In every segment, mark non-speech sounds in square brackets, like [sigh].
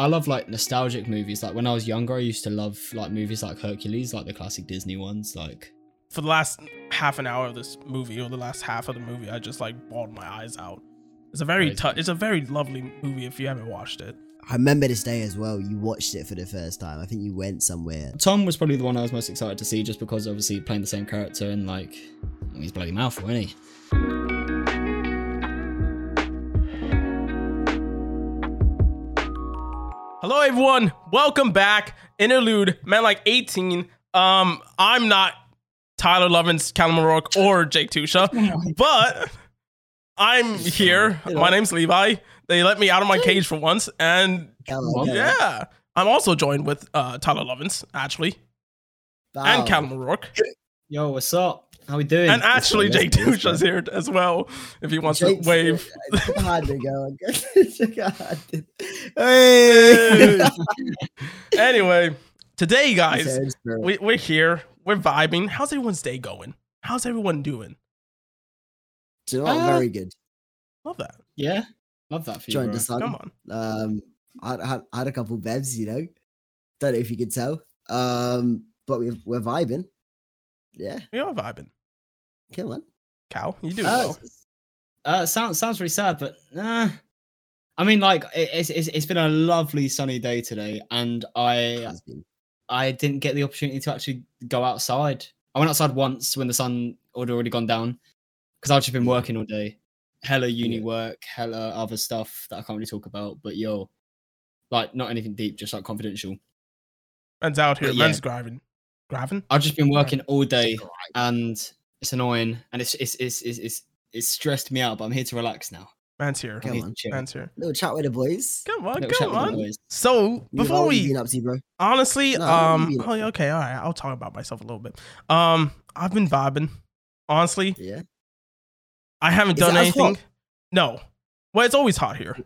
I love like nostalgic movies. Like when I was younger, I used to love like movies like Hercules, like the classic Disney ones. Like For the last half an hour of this movie, or the last half of the movie, I just like bawled my eyes out. It's a very Crazy. tou- it's a very lovely movie if you haven't watched it. I remember this day as well. You watched it for the first time. I think you went somewhere. Tom was probably the one I was most excited to see, just because obviously playing the same character and like he's bloody mouthful, isn't he? Hello everyone, welcome back. Interlude, man like 18. Um, I'm not Tyler Lovins, Calum O'Rourke, or Jake Tusha, [laughs] but I'm here. My name's Levi. They let me out of my cage for once, and yeah, I'm also joined with uh, Tyler Lovins, actually, Wow. and Calum O'Rourke, Yo, what's up? How we doing? and actually let's Jake do this, Tusha's here as well if he wants Jake's- to wave. Check how hard go. Check how hard they- Hey! anyway, today, guys, we, we're here. We're vibing. How's everyone's day going? How's everyone doing? Do you know what? Uh, Very good. Love that. yeah, love that for you. Joined Bro. the sun. Come on. Um, I had, had a couple bevs, you know. Don't know if you could tell. Um, but we're, we're vibing. Yeah, We are vibing. Come on. Cal, you do Uh, well. Uh, sounds sounds really sad, but nah. I mean, like it, it's, it's it's been a lovely sunny day today, and I I didn't get the opportunity to actually go outside. I went outside once when the sun had already gone down because I've just been working all day. Hella uni Yeah. work, hella other stuff that I can't really talk about. But yo, like not anything deep, just like confidential. Man's out here. but yeah. Man's driving. Gravin? I've just been working all day, and it's annoying, and it's it's it's it's it's, it's stressed me out. But I'm here to relax now. Man's here. I'm Come on. chill. Man's here. Little chat with the boys. Come on, Little come on. So before what you we been up to, bro? honestly, No, um, up oh yeah, okay, all right, I'll talk about myself a little bit. Um, I've been vibing. Honestly, Yeah. I haven't Is done anything. No, well, it's always hot here.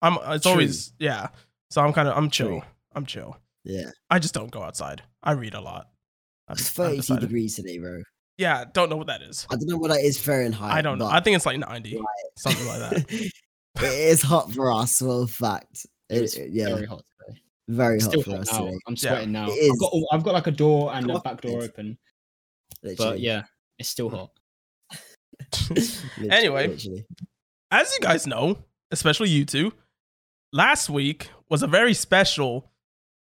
I'm. It's True. always yeah. So I'm kind of. I'm chill. True. I'm chill. Yeah. I just don't go outside. I read a lot. I've- It's I've 32 degrees today, bro. Yeah, don't know what that is. I don't know what that is Fahrenheit. I don't know. I think it's like 90, something like that. [laughs] it is hot for us, for a fact. It It- yeah, very hot today. very It's hot still for hot us now. today. I'm sweating now. I've got I've got like a door and a back door it's- open, but yeah, it's still hot. [laughs] [laughs] Literally, Anyway. literally. As you guys know, especially you two, last week was a very special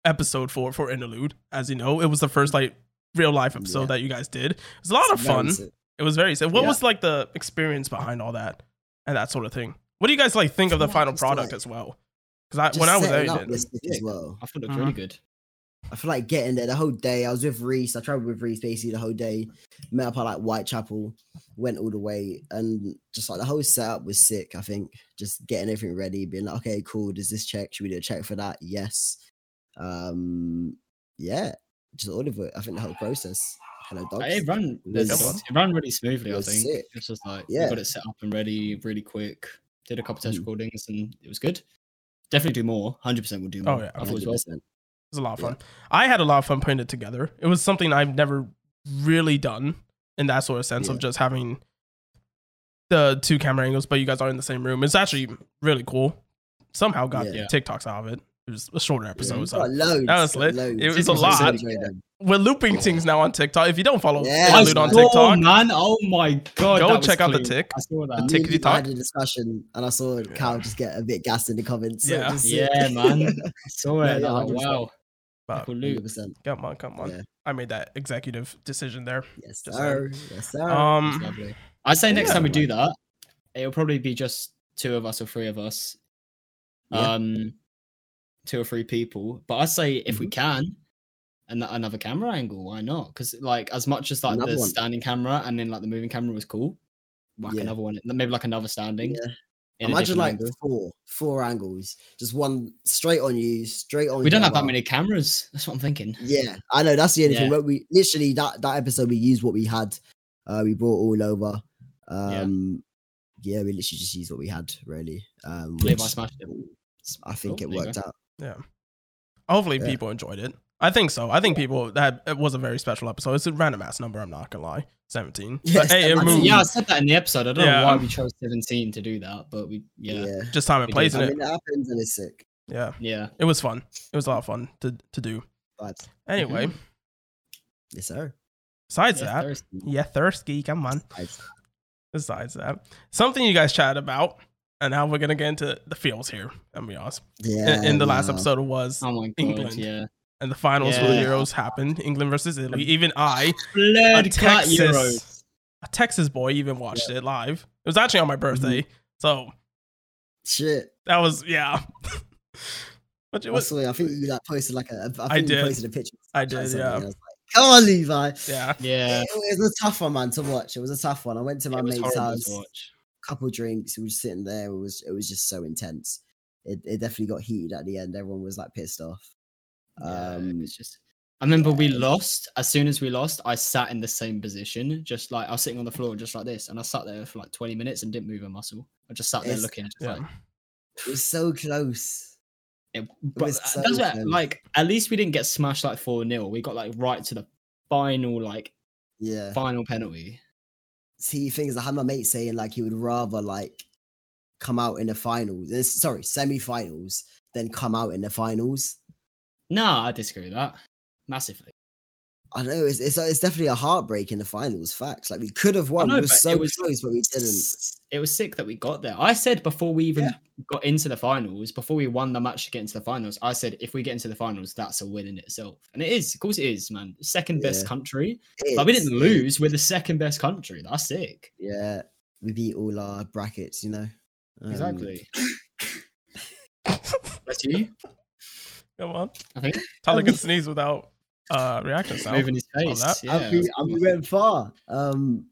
episode for for Interlude. As you know, it was the first like real life episode Yeah. that you guys did. It was a lot of It's very fun. sick. It was very. So, what Yeah. was like the experience behind all that and that sort of thing? What do you guys like think of the Yeah, final product like, as well? Because I, when I was there, you did. was as well. I thought it looked Mhm. really good. I feel like getting there the whole day. I was with Reese. I traveled with Reese basically the whole day. Met up at like Whitechapel, went all the way, and just like the whole setup was sick. I think just getting everything ready, being like, okay, cool. Does this check? Should we do a check for that? Yes. Um, yeah, just all of it. I think the whole process. Hello, dogs. It ran, was- it ran really smoothly. I was think sick. it's just like Yeah. we got it set up and ready really quick. Did a couple test Mm. recordings and it was good. Definitely do more. Hundred percent would do more. Oh, more. yeah, I thought it was well. It was a lot of Yeah. fun. I had a lot of fun putting it together. It was something I've never really done in that sort of sense of just having the two camera angles, but you guys are in the same room. It's actually really cool. Somehow got Yeah. TikToks out of it. It was a shorter episode, Yeah, so got loads, that was lit. loads. It was a lot. so we're looping things now on TikTok. If you don't follow Yeah, Interlude on I saw, TikTok, man. Oh my god. Go that was check out the clean. tick. I saw The that. tick- Me and tickety Levi tock. had a discussion, and I saw Cal just get a bit gassed in the comments. so Yeah. [laughs] just- Yeah, man. I [laughs] saw Yeah, it. yeah, I was like, 100%. wow. but Cool loop. 100%. come on, come on. Yeah. I made that executive decision there. Yes, sir. Yes, sir. Um. I say next Yeah. time we do that, it'll probably be just two of us or three of us. Yeah. Um, two or three people. But I say if Mm-hmm. we can, and another camera angle, why not? Because like as much as like Another the one. standing camera and then like the moving camera was cool, whack Yeah. another one, maybe like another standing. yeah. Imagine like angle. four, four angles, just one straight on you, straight on. we don't have that many cameras. That's what I'm thinking. Yeah, I know that's the only thing. Yeah. But we literally that that episode we used what we had. Uh, we brought all over. Um, yeah. we literally just used what we had really. Um, which. I think Cool, it worked out. Yeah. Hopefully Yeah. people enjoyed it. I think so. I think people that it was a very special episode. It's a random ass number. I'm not gonna lie. Seventeen. [laughs] Yeah, but hey, it moved. Yeah, I said that in the episode. I don't Yeah. know why we chose 17 to do that, but we yeah. Yeah, Just time and We place did. in I it. mean it happens and it's sick. Yeah, Yeah. it was fun. It was a lot of fun to to do. But Anyway, yes, sir. besides Yeah, that, Thursday. yeah, thirsty. Come on. Besides- Besides that, something you guys chatted about, and now we're gonna get into the feels here. I'll be honest. Yeah. in, in the last no. episode was Oh my god. England. Yeah. and the finals for the Euros happened. England versus Italy. Even I, Blood a Texas, a Texas boy, even watched it live. It was actually on my mm-hmm. birthday, so Shit. that was yeah. [laughs] But it I was swear, I think you like posted like a. I think I you did. posted a picture. I did, something, yeah. I was like, Come on, Levi. yeah. Yeah. It was a tough one, man, to watch. It was a tough one. I went to my It mate's house, to watch. Couple drinks. We were just sitting there. It was it was just so intense. It it definitely got heated at the end. Everyone was like pissed off. Yeah, Um, it's just. I remember we lost. As soon as we lost, I sat in the same position, just like I was sitting on the floor, just like this, and I sat there for like twenty minutes and didn't move a muscle. I just sat there It's- looking, just Yeah. like. it was so close. It, but was uh, so that's what- close. like at least we didn't get smashed like four 0 We got like right to the final like Yeah. final penalty. See, things I had my mate saying like he would rather like come out in the finals. Sorry, semi-finals than come out in the finals. No, I disagree with that massively. I know it's it's, it's definitely a heartbreak in the finals. Facts. Like we could have won. know, we were so it was- close, but we didn't. It was sick that we got there. I said before we even Yeah. got into the finals, before we won the match to get into the finals, I said if we get into the finals, that's a win in itself. And it is, of course, it is, man. Second best Yeah. country, but we didn't lose. We're the second best country. That's sick. Yeah, we beat all our brackets. You know. Um, Exactly. [laughs] That's you. Come on. I think Tyler can sneeze without uh reaction sound. moving his Love face. Yeah, I think I we went far. Um,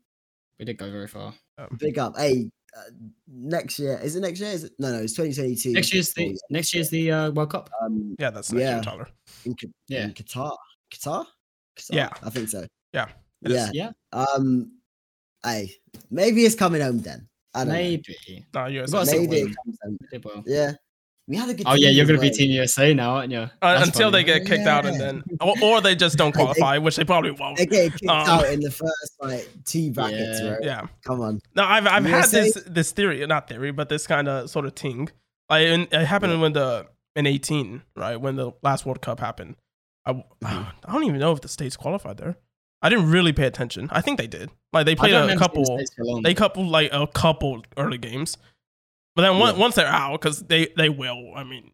we did go very far. big up. Hey, uh, next year is it next year? Is it no, no? It's 2022. Next year's the yeah. next year's the uh, World Cup. Um, Yeah, that's next year, Yeah. Tyler. in, Yeah. in Qatar. Qatar. Qatar? Yeah. I think so. Yeah, it is. Yeah. Yeah, Um, hey, maybe it's coming home then. I don't maybe. No, USA. got know. some Maybe it comes home. Well. Yeah, we had a good. Oh yeah, you're gonna be. Team USA now, aren't you? Uh, That's until they funny. get kicked out and then or, or they just don't They- [laughs] they- qualify, which they probably won't. They're getting kicked Um, out in the first like two brackets, Yeah. right? Yeah. Come on. No, I've I've had this this theory, not theory, but this kind of sort of thing. Like in, it happened when the in eighteen, right when the last World Cup happened. I w-. I don't even know if the states qualified there. I didn't really pay attention. I think they did. Like they played a couple. the States for long. They couple like a couple early games, but then on- Yeah. once they're out, because they they will. I mean,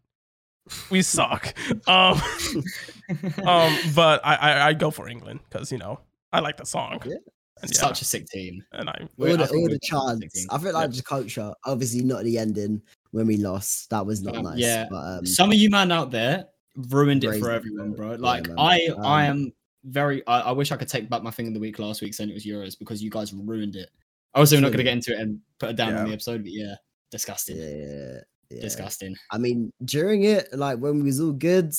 we suck. um, [laughs] um, but I I, I go for England because you know I like the song. Yeah. And yeah, Such a sick team. and I We're- all the, think all the quite chants. I feel like the culture, obviously not the ending when we lost. That was not Um, nice. yeah. but um, Some of you man out there ruined it for everyone, bro. bro. Yeah, Like man. I, I Um, am very. I, I wish I could take back my thing in the week last week saying it was Euros because you guys ruined it. I was not going to get into it and put it down Yeah. on the episode, but yeah, disgusting, yeah, yeah. disgusting. I mean, during it, like when we was all good,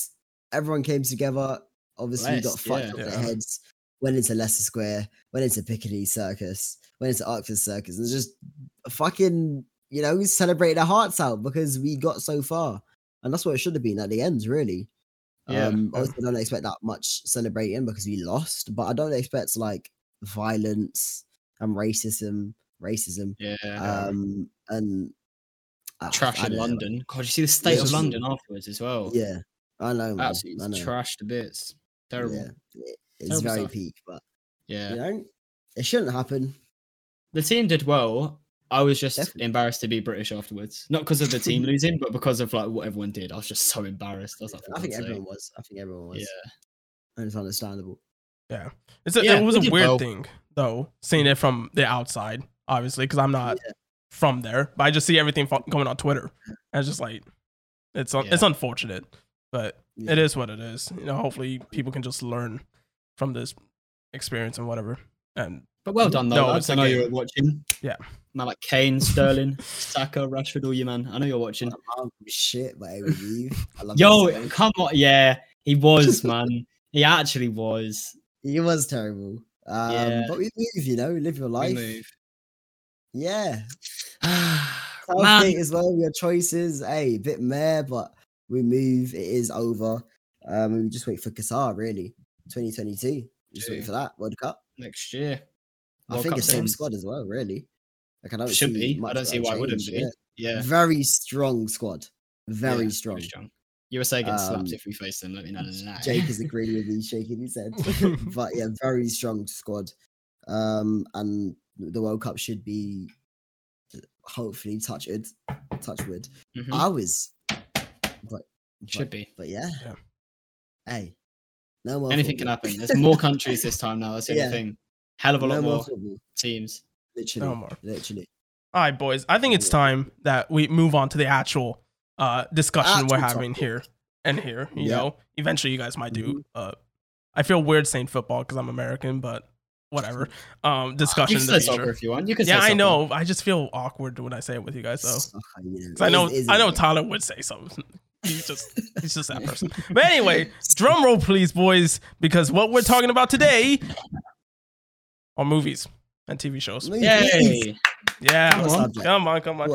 everyone came together. Obviously, we got Blessed, fucked yeah. off Yeah. their heads. Went into Leicester Square. Went into Piccadilly Circus. Went into Oxford Circus, and just fucking, you know, celebrated our hearts out because we got so far, and that's what it should have been at the end, really. Yeah. Um, obviously, I don't expect that much celebrating because we lost, but I don't expect like violence and racism, racism, Yeah, um, and uh, trash in don't know. London. God, you see the state It's of London afterwards as well. Yeah, I know, man. I absolutely know. trash to bits. Terrible. Yeah, it's Terrible very stuff. peak, but Yeah. you know, it shouldn't happen. the team did well. I was just Definitely. embarrassed to be British afterwards, not because of the team [laughs] losing, but because of like what everyone did. I was just so embarrassed. I was like, I think God's sake. everyone was. I think everyone was. Yeah. and it's understandable. It's a, Yeah, it was a weird well. thing though, seeing it from the outside, obviously, because I'm not Yeah. From there, but I just see everything fo- going on Twitter. And it's just like, it's un- it's unfortunate, but Yeah. it is what it is. You know, hopefully people can just learn from this experience and whatever. And But well done, though. No, lads. I know you're watching. Yeah. Man, like Kane, Sterling, Saka, Rashford, all you man. I know you're watching. Oh, shit, but I would love Yo, come on. Yeah, he was, [laughs] man. He actually was. he was terrible. Um, Yeah. but we move, you know, live your We life. move. Yeah, man, Southgate as well. Your choices, hey, a bit meh, but we move. It is over. Um, we just wait for Qatar, really. 2022. Just wait for that World Cup. next year. I think Cup it's same squad as well, really. Like I don't Should see be. I don't see why it wouldn't be. yeah. Yeah. Very strong squad. very Yeah, strong. strong. USA gets slapped if we face them. Let me know. [laughs] Jake is [laughs] agreeing with me, shaking his head. [laughs] but yeah, very strong squad. Um, and the World Cup should be hopefully touch wood, touch wood. Mhm. I was, but Should but, be. but yeah. Yeah. Hey, no more. Anything can happen. There's more countries this time now. That's the Yeah. thing. Hell of a No lot more more football. teams. Literally, No more. literally. All right, boys. I think it's time that we move on to the actual uh, discussion we're having topic. here and here. You Yeah. know, eventually you guys might do. Mhm. Uh, I feel weird saying football because I'm American, but whatever. Um, discussion You in can say soccer if you want. You can. Yeah, say I know. I just feel awkward when I say it with you guys, though. Soccer, you I know, it is- I know it is- Tyler would say something. [laughs] He's just, he's just that person. But anyway, [laughs] drum roll, please, boys, because what we're talking about today are movies and TV shows. Movies. Yay! Yeah, What subject? come on, come on.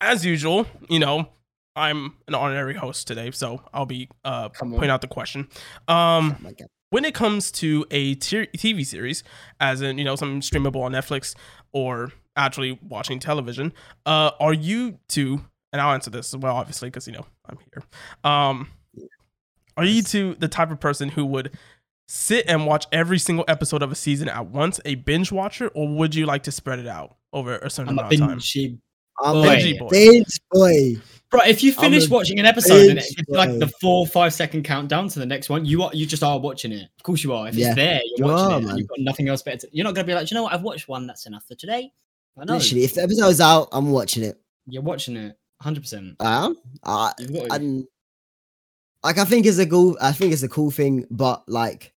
As usual, you know, I'm an honorary host today, so I'll be uh Come on. pointing out the question. Um, Oh my God. When it comes to a t- TV series, as in you know something streamable on Netflix or actually watching television, uh, are you two? And I'll answer this as well, obviously, because you know I'm here. Um, are you two the type of person who would sit and watch every single episode of a season at once, a binge watcher, or would you like to spread it out over a certain I'm a amount of time? binchy. I'm Boy. a Bingy boy. binge boy. Bro, if you finish watching an episode and it binge like the four five second countdown to the next one, you are you just are watching it. Of course you are. If Yeah. it's there, you're You watching are, it. man. You've got nothing else better. To, you're not gonna be like, you know what? I've watched one. That's enough for today. I know. Literally, if the episode's out, I'm watching it. You're watching it. 100. percent I am. I, like I think it's a cool. I think it's a cool thing, but like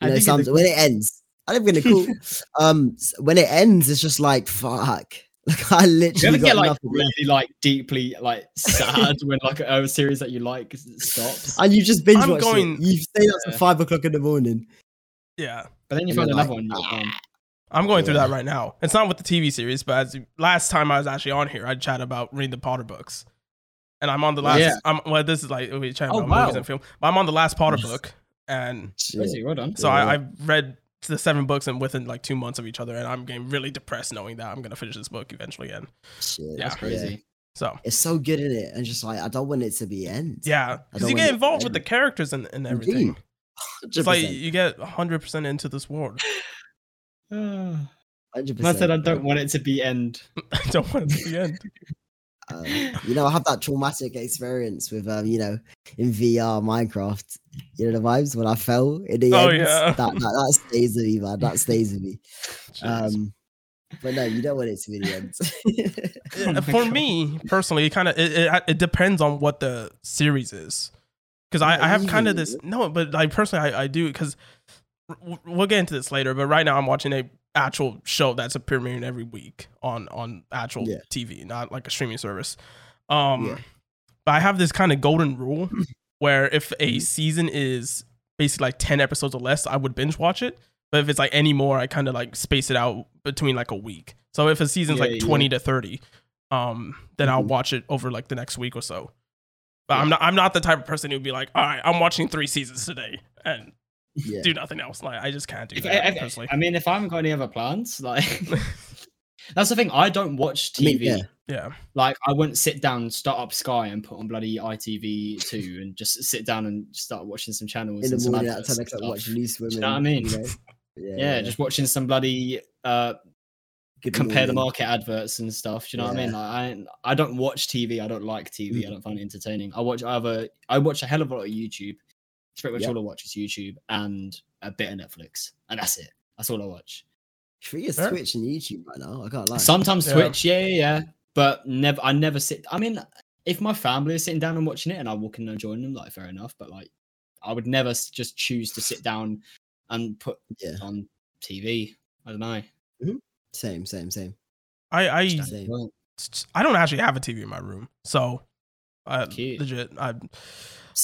I know, think it's some, a cool- when it ends, I don't think cool. [laughs] um, when it ends, it's just like fuck. Like I You literally ever got get like nothing left. really like deeply like sad when like a, a series that you like stops, and you just binge I'm watched going- it. You've stayed up Yeah. to five o'clock in the morning. Yeah. but then you find another like, one. Um, I'm going through that right now. It's not with the TV series, but as last time I was actually on here, I chat about reading the Potter books, and I'm on the last. Yeah. I'm well. This is like we chat Oh, about movies and film, but I'm on the last Potter book, and crazy. Well done. so Yeah. I, I've read the seven books and within like two months of each other, and I'm getting really depressed knowing that I'm gonna finish this book eventually. And Shit, Yeah. That's crazy. so It's so good in it, and just like I don't want it to be end. yeah, because you get involved with the characters and, and everything. do. It's like you get 100 percent into this world. [sighs] [sighs] Hundred I said [laughs] I don't want it to be end. I don't want it to be end. Um, you know, I have that traumatic experience with, um, you know, in VR Minecraft. You know the vibes when I fell in the Oh, end. yeah. That, that that stays with me, man. That stays with me. [laughs] Jeez. Um, but no, you don't want it to be the end. Oh [laughs] for God. me personally, it kind of it, it, it depends on what the series is. Because I, I have kind of this no, but like personally, I, I do because we'll get into this later. But right now, I'm watching a actual show that's a premiering every week on on actual Yeah. TV, not like a streaming service. Um, Yeah. but I have this kind of golden rule [clears throat] where if a Mhm. season is basically like ten episodes or less, I would binge watch it. But if it's like any more, I kind of like space it out between like a week. So if a season's Yeah, like twenty to thirty, um, then I'll Mhm. watch it over like the next week or so. But I'm not I'm not the type of person who'd be like, all right, I'm watching three seasons today and yeah. do nothing else. Like I just can't do If- that if- personally. I mean, if I haven't got any other plans, like [laughs] [laughs] that's the thing. I don't watch I mean, TV. yeah. yeah. Like I wouldn't sit down, start up Sky, and put on bloody ITV two, and just sit down and start watching some channels In the and some morning at adverts ten and o'clock, stuff. watch loose women. you know what I mean? you know? [laughs] Yeah, Yeah, just watching some bloody uh Good compare the market adverts and stuff. Do you know what I mean? Like, I I don't watch TV. I don't like TV. I don't find it entertaining. I watch either I watch a hell of a lot of YouTube. It's pretty much Yep. all I watch is YouTube and a bit of Netflix, and that's it. That's all I watch. Free as Fair. Twitch and YouTube right now. I can't lie. Sometimes Yeah. Twitch, yeah, yeah, yeah, but never. I never sit. I mean, if my family is sitting down and watching it, and I walk in and join them, like fair enough. But like, I would never just choose to sit down and put Yeah. on TV. I don't know. Mm-hmm. Same, same, same. I I Same. I don't actually have a TV in my room, so I Cute. legit I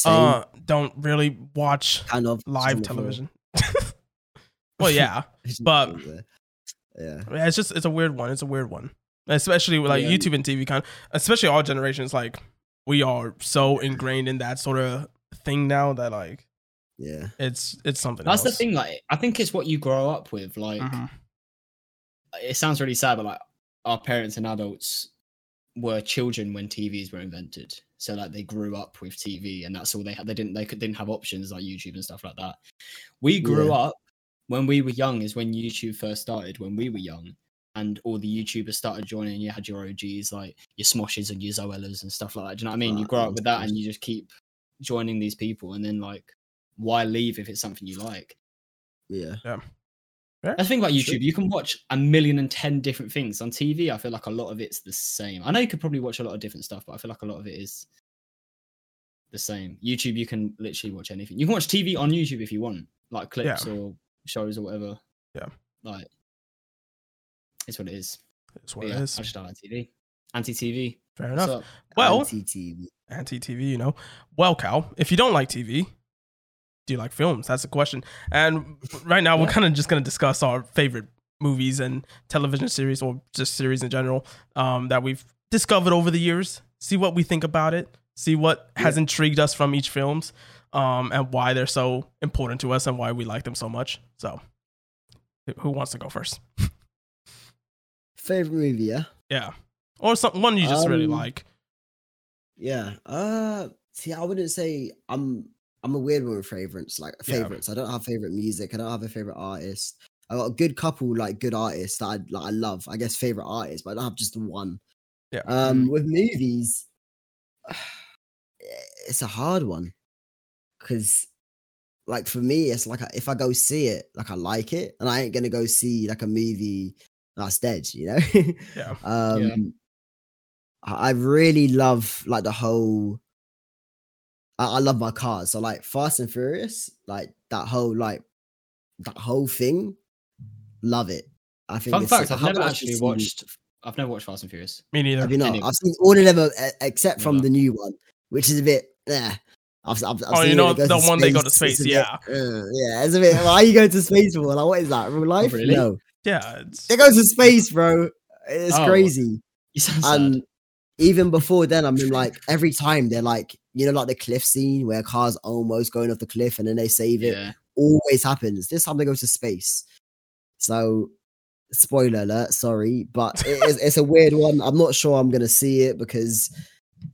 uh don't really watch kind of live on the floor. television. [laughs] well, [laughs] yeah, but- over there. yeah. Yeah, it's just it's a weird one. It's a weird one, especially with like Yeah. YouTube and TV kind. Especially our generations, like we are so ingrained in that sort of thing now that like Yeah. it's it's something. That's the thing. Like, I think it's what you grow up with. Like, Mhm. it sounds really sad, but like, our parents and adults were children when TVs were invented. So like they grew up with TV, and that's all they had. They didn't they could didn't have options like YouTube and stuff like that. We grew Yeah. up when we were young, is when YouTube first started. When we were young, and all the YouTubers started joining. You had your OGs like your Smoshes and your Zoellas and stuff like that. Do you know what I mean? You grow up with that, and you just keep joining these people, and then like, why leave if it's something you like? Yeah. That's the thing about. YouTube. You can watch a million and ten different things on TV. I feel like a lot of it's the same. I know you could probably watch a lot of different stuff, but I feel like a lot of it is the same. YouTube, you can literally watch anything. You can watch TV on YouTube if you want, like clips or shows or whatever. Yeah. like it's what it is. But what yeah, it is. I just don't like TV. Anti TV. Fair enough. Well, Anti-TV. anti TV, you know. Well, Cal, if you don't like TV, do you like films? That's the question. And right now, we're kind of just going to discuss our favorite movies and television series or just series in general um, that we've discovered over the years. See what we think about it. See what has intrigued us from each films um, and why they're so important to us and why we like them so much. So, who wants to go first? [laughs] Favorite movie, yeah? Yeah. Or some, one you just really Um, like. Yeah. Uh see, I wouldn't say I'm I'm a weird one with favorites, like Yeah. favorites. I don't have favorite music. I don't have a favorite artist. I got a good couple like good artists that I like I love. I guess favorite artists, but I don't have just one. Yeah. Um with movies, [sighs] it's a hard one. Cause like for me, it's like if I go see it, like I like it, and I ain't gonna go see like a movie that's dead, you know? [laughs] Yeah. Um, I I really love like the whole. I, I love my cars, so like Fast and Furious, like that whole like that whole thing. Love it. I think. Fun it's fact. I I've never haven't actually seen- watched. I've never watched Fast and Furious. Me neither. Have you not? any I've seen all of them uh, except from Never. the new one, which is a bit. Yeah. I've, I've, I've Oh, you seen know it goes the one they go to space, a bit, yeah. uh, yeah, it's a bit. Why you go to space for? Like, what is that? Real life? really? No, Yeah. It's, they go to space, bro. It's Oh. crazy. You sound sad. and even before then, I mean, like every time they're like, you know, like the cliff scene where cars almost going off the cliff and then they save it. yeah. Always happens. This time they go to space. So, spoiler alert, sorry, but it is, it's a weird [laughs] one. I'm not sure I'm gonna see it because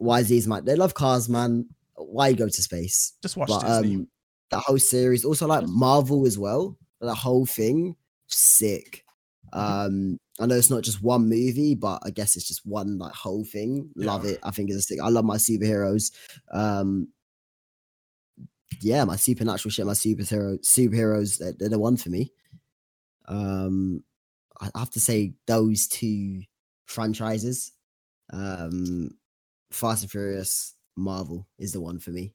YZ's man, they love cars, man. Why go to space? just watch But Disney. um, that whole series, also like Marvel as well. The whole thing, sick. Um, I know it's not just one movie, but I guess it's just one like whole thing. Love it. I think it's a sick. I love my superheroes. Um, yeah, my supernatural shit, my superhero superheroes, they're, they're the one for me. Um, I have to say those two franchises, um, Fast and Furious, Marvel is the one for me,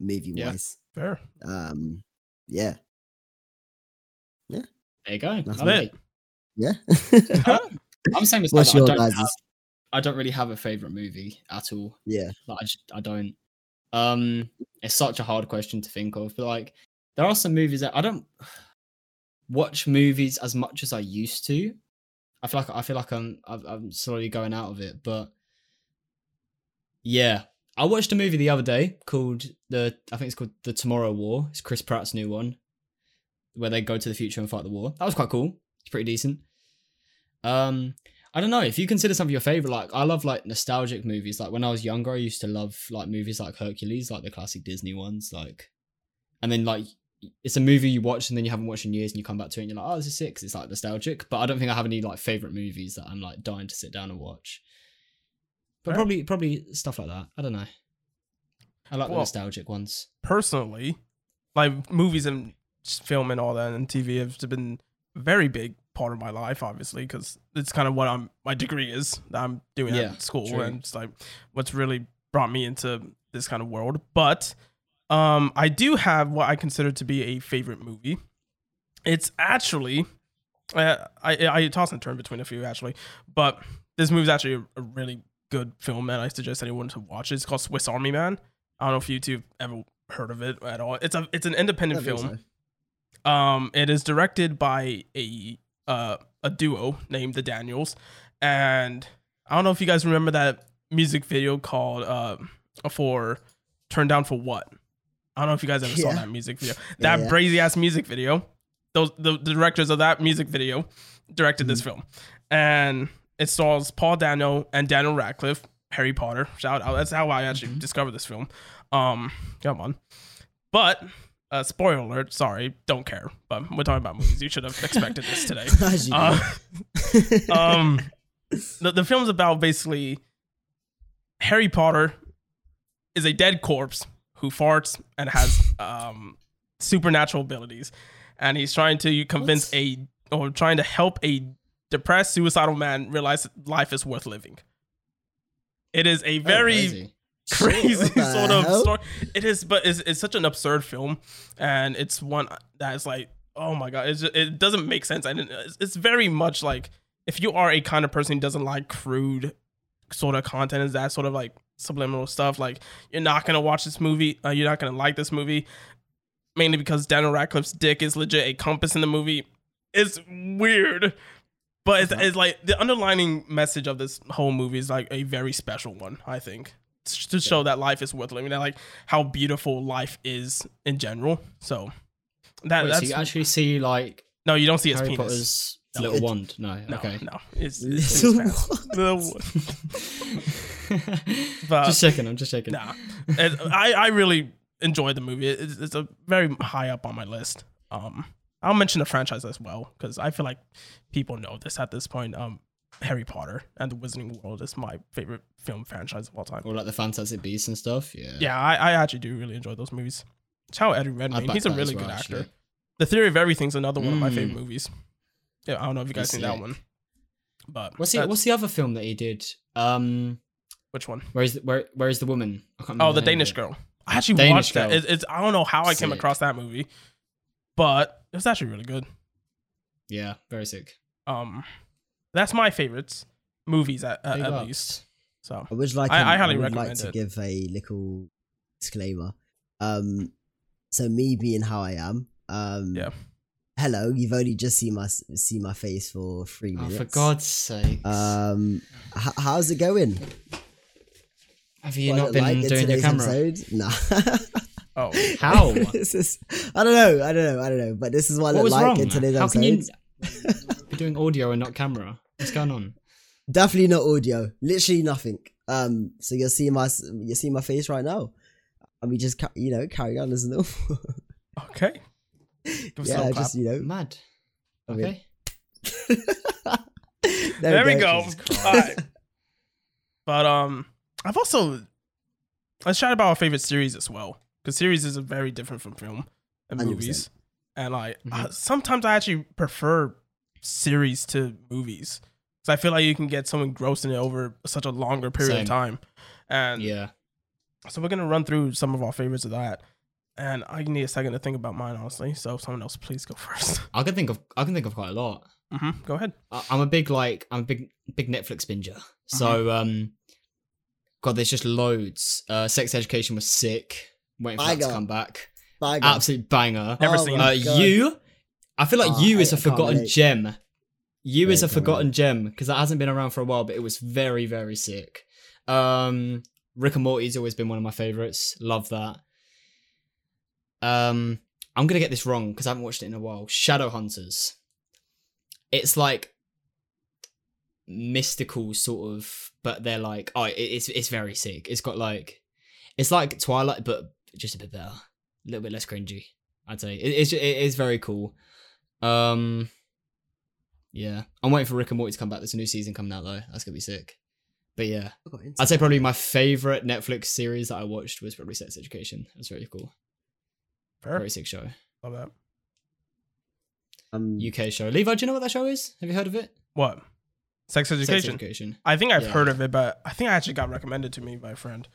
movie wise. Yeah. Fair. Um, yeah, yeah. There you go. That's Lovely. it. Yeah. [laughs] I'm saying this. What's I don't, guys'? have, I don't really have a favorite movie at all. yeah, Like I, just, I don't. Um, it's such a hard question to think of. But like, there are some movies that I don't [sighs] watch movies as much as I used to. I feel like I feel like I'm I'm I'm slowly going out of it. But yeah, I watched a movie the other day called the I think it's called The Tomorrow War. It's Chris Pratt's new one, where they go to the future and fight the war. That was quite cool. It's pretty decent. Um, I don't know if you consider some of your favorite. Like I love like nostalgic movies. Like when I was younger, I used to love like movies like Hercules, like the classic Disney ones. Like, and then like it's a movie you watch and then you haven't watched in years, and you come back to it and you're like, oh, this is sick. It's like nostalgic. But I don't think I have any like favorite movies that I'm like dying to sit down and watch. But Fair. probably probably stuff like that. I don't know. I like the nostalgic ones. personally, like movies and film and all that and TV have been very big part of my life, obviously, because it's kind of what I'm my degree is that I'm doing Yeah, at school, true. and it's like what's really brought me into this kind of world. But um, I do have what I consider to be a favorite movie. It's actually. Uh, I I toss and turn between a few actually, but this movie's actually a, a really good film, and I suggest anyone to watch it. It's called Swiss Army Man. I don't know if you two have ever heard of it at all. It's a it's an independent film. so. Um, it is directed by a uh a duo named the Daniels, and I don't know if you guys remember that music video called uh for "Turn Down for What." I don't know if you guys ever saw that music video. [laughs] That yeah. brazy ass music video. Those the, the directors of that music video directed this Mm-hmm. film, and it stars Paul Dano and Daniel Radcliffe Harry Potter. Shout out. That's how I actually Mhm. discovered this film. Um, come on. But uh, spoiler alert. Sorry, don't care. But we're talking about movies. You should have expected this today. [laughs] Uh, [laughs] um, the, the film's about basically Harry Potter is a dead corpse who farts and has um, supernatural abilities, and he's trying to convince What? a or trying to help a depressed suicidal man realize that life is worth living. It is a very [laughs] crazy. What sort of story. It is, but it's, it's such an absurd film, and it's one that is like, oh my god, it's just, it doesn't make sense, and it's, it's very much like if you are a kind of person who doesn't like crude sort of content, is that sort of like subliminal stuff, like you're not gonna watch this movie, uh, you're not gonna like this movie, mainly because Daniel Radcliffe's dick is legit a compass in the movie. It's weird. But it's, it's like the underlining message of this whole movie is like a very special one, I think to show that life is worth living, that like how beautiful life is in general. So that Wait, so that's you actually see like no, you don't see his Harry penis. Potter's No, little it- wand? No. no, okay. no, it's, it's, Little. Little- [laughs] but just checking. I'm just checking. nah, It- I I really enjoy the movie. It's, it's a very high up on my list. Um, I'll mention the franchise as well because I feel like people know this at this point. Um, Harry Potter and the Wizarding World is my favorite film franchise of all time. Or like the Fantastic Beasts and stuff. Yeah. Yeah, I, I actually do really enjoy those movies. It's how Eddie Redmayne. He's a really well, good actually. actor. The Theory of Everything's another one of my favorite movies. Yeah, I don't know if you guys He's seen that one. But What's the What's the other film that he did? Um, which one? where is the, where Where is the woman? Oh, remember the Danish girl. I actually Danish watched that. Girl. It, it's I don't know how I came across that movie, but it was actually really good. Yeah, very sick. Um, that's my favorites movies at, at, at least. So I would like. I- um, I highly would recommend like to it. give a little disclaimer. Um, so me being how I am. Um, Yeah. Hello, you've only just seen my see my face for three Oh, minutes. for God's sake! Um, h- how's it going? Have you What not been like in doing your today's camera? episode? Nah. oh, How? [laughs] this is, I don't know. I don't know. I don't know. But this is what, what I was like wrong? in today's How can you episode. [laughs] be doing audio and not camera? What's going on? Definitely not audio. Literally nothing. Um, so you'll see my you see my face right now, and we just ca- you know carry on as normal. [laughs] okay. Give us yeah, little just you know. Mad. Okay. Okay. [laughs] there we go. go. All right. But um, I've also let's chat about our favorite series as well because series is very different from film and 100%. movies, and like uh, Mhm. sometimes I actually prefer series to movies because I feel like you can get someone engrossed in it over such a longer period Same. of time, and Yeah. so we're gonna run through some of our favorites of that. And I need a second to think about mine, honestly. So someone else, please go [laughs] first. I can think of I can think of quite a lot. hmm Go ahead. I- I'm a big like I'm a big big Netflix binger. So Mm-hmm. um, God, there's just loads. Uh, Sex Education was sick. Waiting for that Banger. to come back. Banger. Absolute banger. Never Oh seen Uh, you, I feel like Oh, you is a I can't forgotten gem. You is a can't forgotten gem because that hasn't been around for a while, but it was very very sick. Um, Rick and Morty's always been one of my favorites. Love that. Um, I'm gonna get this wrong because I haven't watched it in a while. Shadow Hunters. It's like mystical sort of, but they're like, oh, it's it's very sick. It's got like, it's like Twilight, but just a bit better, a little bit less cringy. I'd say it, it's it is very cool. Um, yeah, I'm waiting for Rick and Morty to come back. There's a new season coming out though. That's gonna be sick. But yeah, I'd say probably my favorite Netflix series that I watched was probably Sex Education. That's very cool. Fair. Very sick show. Love that. Um, UK show. Levi, do you know what that show is? Have you heard of it? What? Sex Sex education. Education. I think I've Yeah. heard of it, but I think I actually got recommended to me by a friend.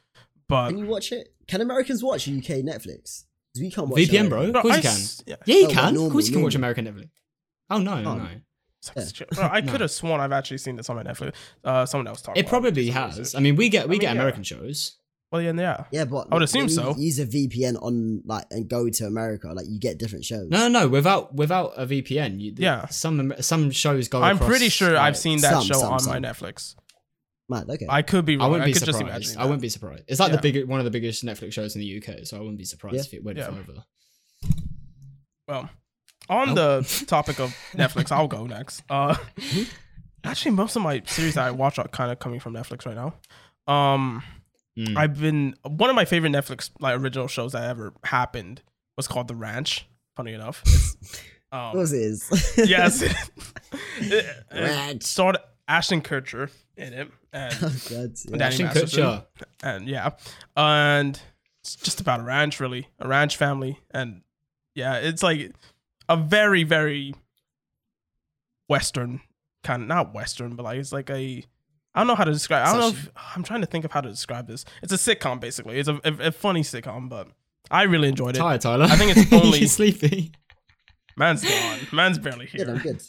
But can you watch it? Can Americans watch UK Netflix? 'Cause we can't watch VPN, it. bro. Bro, Of course I you can. s- Yeah. Yeah, you Oh, can. but of course you can watch normal. American Netflix. Oh no, no, Oh. no. Sex edu- Bro, I [laughs] could have sworn I've actually seen this on my Netflix. Uh, someone else talked. It probably for some has. reason. I mean, we get we I mean, get yeah. American shows. Well, yeah, yeah. Yeah, but I would assume when you so. Use a VPN on like and go to America, like you get different shows. No, no, no. Without without a VPN, you, Yeah. Some some shows go. I'm across, pretty sure I've seen that some, show some, on some. my Netflix. Man, okay. I could be I wrong. I, wouldn't be could just surprised. imagine. I wouldn't be surprised. It's like Yeah. the big one of the biggest Netflix shows in the UK, so I wouldn't be surprised Yeah. if it went Yeah. further. Well, on Oh. the topic of [laughs] Netflix, I'll go next. Uh, actually, most of my series that I watch are kind of coming from Netflix right now. Um, Mm. I've been one of my favorite Netflix like original shows that ever happened was called The Ranch. Funny enough, it's, [laughs] Of um, course it is. [laughs] yes, it, it Ranch. starred Ashton Kutcher in it, and [laughs] Oh, God, yeah. Danny Ashton. Kutcher. and yeah, and it's just about a ranch, really, a ranch family, and yeah, it's like a very, very Western kind of not Western, but like it's like a I don't know how to describe. I don't know. If, I'm trying to think of how to describe this. It's a sitcom, basically. It's a, a, a funny sitcom, but I really enjoyed it. Tired, Tyler. I think it's only- [laughs] sleepy. Man's gone. Man's barely Good, I'm here. good.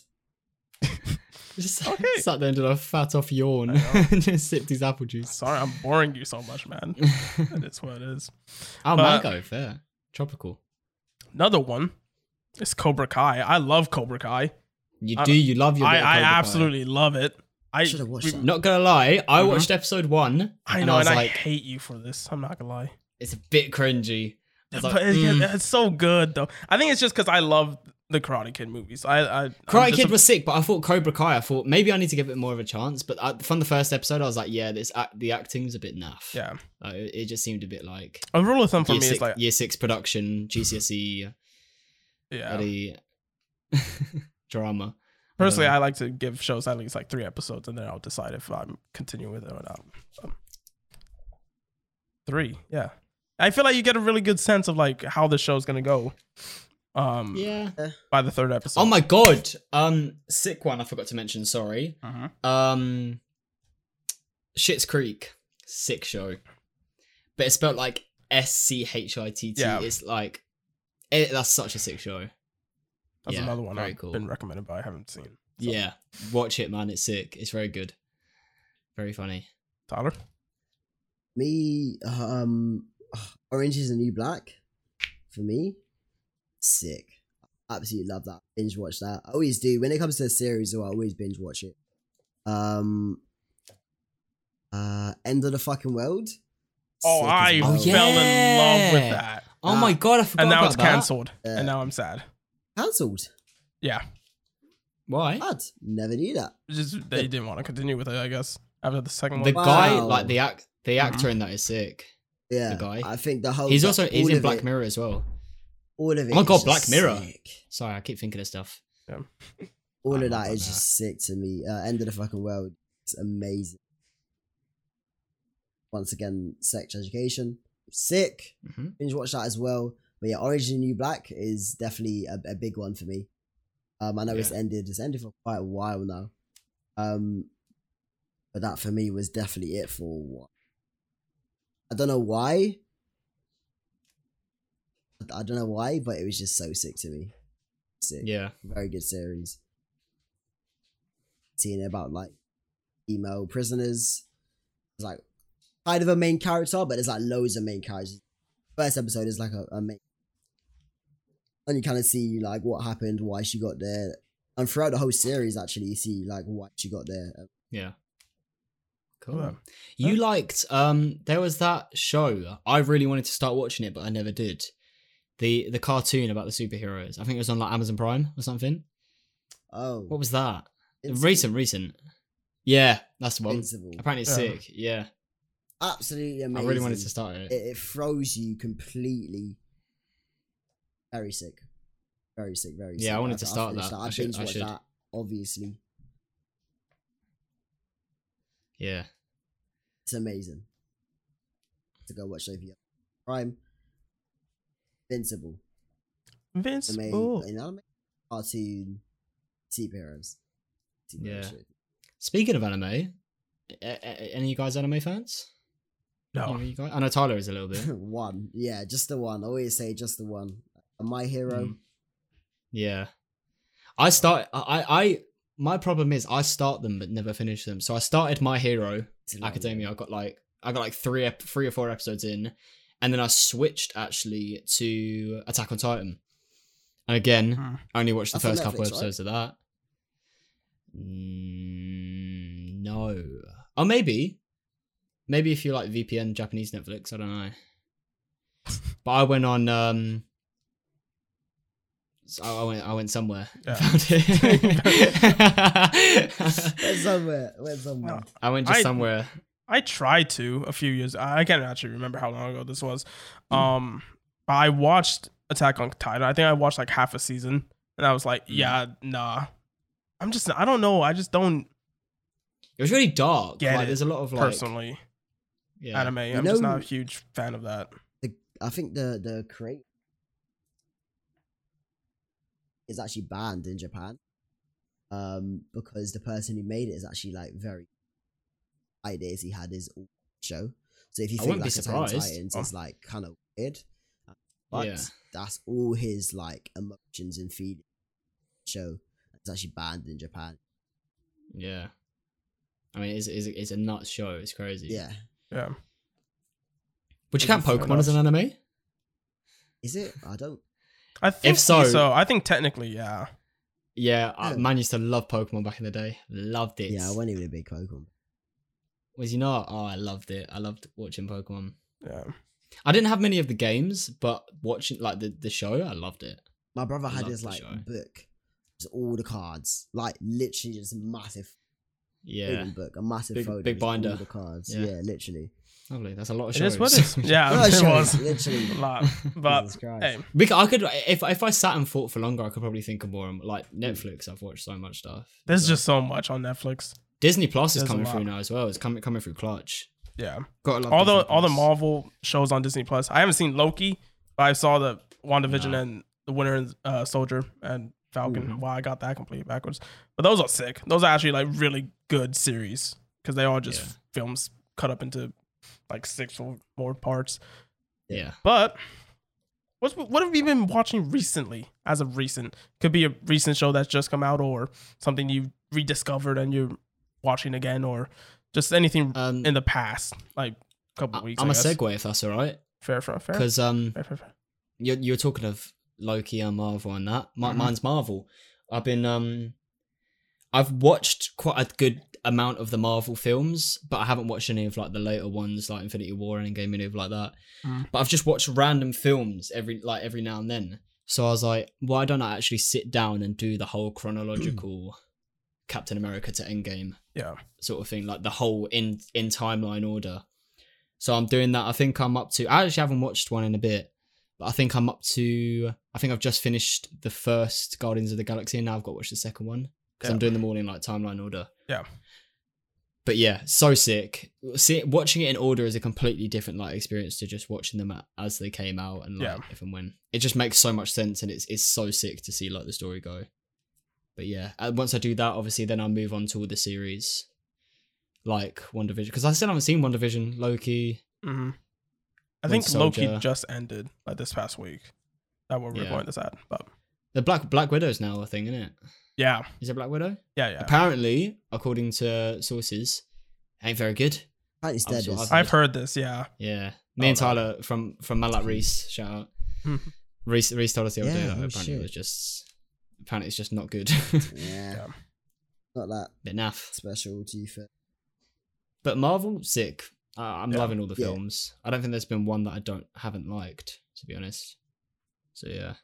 [laughs] Just Okay. [laughs] sat there and did a fat off yawn [laughs] and just sipped his apple juice. Sorry, I'm boring you so much, man. That is what it is. oh, But- mango, fair. Tropical. Another one is Cobra Kai. I love Cobra Kai. You I- do, you love your I, I Cobra Kai. absolutely love it. I Should have watched we- that. Not gonna lie, I Mhm. watched episode one. I and know, I was and I like, hate you for this. I'm not gonna lie. it's a bit cringy. I But like, it's, mm. it's so good though. I think it's just because I love the Karate Kid movies. I, I Karate Kid was sick, but I thought Cobra Kai. I thought maybe I need to give it more of a chance. But I, from the first episode, I was like, yeah, this act, the acting's a bit naff. yeah. Like, it, just seemed a bit like A rule of thumb for me six, is like year six production, GCSE, yeah. [laughs] drama. Personally, Uh, I like to give shows at least like three episodes, and then I'll decide if I'm continuing with it or not. So, three, yeah. I feel like you get a really good sense of like how the show's gonna go. Um, yeah. by the third episode. Oh my god. Um, sick one. I forgot to mention. Sorry. Mhm. Um, Schitt's Creek, sick show, but it's spelled like S C H I T T. Yeah. It's like, it, that's such a sick show. That's yeah, another one very I've cool. been recommended, but I haven't seen. So, Yeah, watch it, man. It's sick. It's very good. Very funny. Tyler. Me, um, Orange is the New Black. For me, sick. Absolutely love that. Binge watch that. I always do. When it comes to a series, though, I always binge watch it. Um, uh, End of the fucking world. Oh, Sick I well. Oh, yeah. fell in love with that, Oh Ah. my god, I forgot and now about it's cancelled, Yeah. and now I'm sad. Cancelled. Yeah, Why? Bad. Never knew that. just they didn't want to continue with it. I guess after the second The one. The guy, Wow. like the act, the Mhm. actor in that is sick. Yeah, the guy. I think the whole. He's also he's in Black it- Mirror as well. All of it. Oh my God, Black Mirror. sick. Sorry, I keep thinking of stuff. All I of that is that. just sick to me. Uh, End of the fucking world. It's amazing. Once again, sex education. Sick. hmm Binge watch that as well. But yeah, the New Black is definitely a, a big one for me. Um, I know it's ended. It's ended for quite a while now. Um, but that for me was definitely it for while. I don't know why. I don't know why, but it was just so sick to me. Sick Yeah. very good series. Seeing about like female prisoners. It's like kind of a main character, but there's like loads of main characters. First episode is like a, a main and you kind of see like what happened, why she got there. And throughout the whole series actually you see like why she got there. Yeah. Cool. Yeah. You liked um there was that show. I really wanted to start watching it, but I never did. The the cartoon about the superheroes. I think it was on like Amazon Prime or something. Oh. What was that? Invincible. Recent, recent. Yeah, that's the one. Invincible. Apparently it's Yeah. sick. Yeah. Absolutely amazing. I really wanted to start it. it, it throws you completely very sick very sick very Yeah, I sick. wanted to start finished that. i I should- binge I watched should. that obviously Yeah. it's amazing to go watch over prime invincible Vince. amazing Oh. you know cartoon superheroes Superhero Yeah. shit. Speaking of anime, a- a- any of you guys anime fans? No. of you guys? I know Tyler is a little bit. [laughs] one yeah just the one I always say just the one my hero Mm. Yeah. I start I I my problem is I start them but never finish them. So I started My Hero It's a long Academia. I got like I got like three three or four episodes in, and then I switched actually to Attack on Titan. And again, Hmm. I only watched the That's on first couple Netflix, right? episodes of that. Mm, no. Oh, maybe. Maybe if you like VPN Japanese Netflix, I don't know. but I went on. um so I went. I went somewhere. [laughs] Yeah. Found it. [laughs] went somewhere went somewhere No. I went just I- somewhere. I tried to a few years. I I can't actually remember how long ago this was. Hmm. Um, but I watched Attack on Titan. I think I watched like half a season, and I was like, Hmm. yeah, nah. I'm just, I don't know. I just don't It was really dark. Get like, it, there's a lot of like personally yeah. anime. I'm just know- not a huge fan of that. the I think the the create is actually banned in Japan. Um, because the person who made it is actually like very ideas he had his show. So if you I think wouldn't be like Attack on. Titans Oh. is like kind of weird, uh, but Yeah. that's all his like emotions and feelings show. It's actually banned in Japan. Yeah. I mean, it's, it's, it's a nuts show. It's crazy. Yeah, Yeah. Would you Fair count Pokemon enough. as an anime? is it? I don't. I think so, so- so. I think technically, yeah. Yeah, I, Yeah. man used to love Pokemon back in the day. Loved it. Yeah, I wasn't even a big Pokemon. Was you not? Oh, I loved it. I loved watching Pokemon. Yeah. I didn't have many of the games, but watching like the, the show, I loved it. My brother had Love this like show. book, just all the cards, like literally just massive Yeah, book, a massive Big- folder, big just all the cards. Yeah. Yeah, literally. lovely. That's a lot of It shows. is what it is. [laughs] Yeah, [laughs] No, it shows, was literally. [laughs] a lot. But Jesus hey, We c- I could if if I sat and thought for longer, I could probably think of more. Like Netflix, I've watched so much stuff. there's So- just so much on Netflix. Disney Plus is there's coming through now as well. It's coming coming through Clutch. Yeah. Got a lot. all the all the Marvel shows on Disney Plus. I haven't seen Loki, but I saw the WandaVision No. and the Winter and uh, Soldier and Falcon. Mhm. Wow, I got that completely backwards. But those are sick. Those are actually like really good series because they are just Yeah. films cut up into like six or more parts. Yeah. But what's what have you been watching recently? As of recent, could be a recent show that's just come out or something you rediscovered and you're watching again, or just anything Um, in the past, like a couple I- weeks. I'm I a segue if that's all right, Fair, fair, fair. because um, fair, fair, fair. you're you're talking of Loki and Marvel and that. Mi- Mhm. Mine's Marvel. I've been um, I've watched quite a good amount of the Marvel films, but I haven't watched any of like the later ones like Infinity War and Endgame and anything like that. Mm. But I've just watched random films every like every now and then. So I was like, why don't I actually sit down and do the whole chronological Captain America to Endgame Yeah. sort of thing, like the whole in in timeline order. So I'm doing that. I think I'm up to. I actually haven't watched one in a bit, but I think I'm up to. I think I've just finished the first Guardians of the Galaxy, and now I've got to watch the second one because Yeah. I'm doing them all in like timeline order. Yeah. But yeah, so sick. See, watching it in order is a completely different like experience to just watching them as they came out and like Yeah. if and when. It just makes so much sense, and it's it's so sick to see like the story go. But yeah, uh, once I do that, obviously, then I'll move on to all the series, like WandaVision, because I still haven't seen WandaVision, Loki. hmm I Winter think Loki just ended like this past week. That we're Yeah. recording this at, but The Black Black Widow's now a thing, isn't it? yeah, Is it Black Widow? yeah, yeah. Apparently, according to sources, ain't very good. Apparently it's I'm dead. sure is- I've- I've heard this. Yeah, Yeah, Oh, me and no. Tyler from from Man Like Reese, shout out. Mhm. [laughs] Reese Reese told us the other day that oh apparently it was just apparently it's just not good. yeah, Yeah. not that Bit naff. special to you. fair. But Marvel, sick. Uh, I'm Yeah. loving all the Yeah. films. I don't think there's been one that I don't haven't liked, to be honest. So yeah,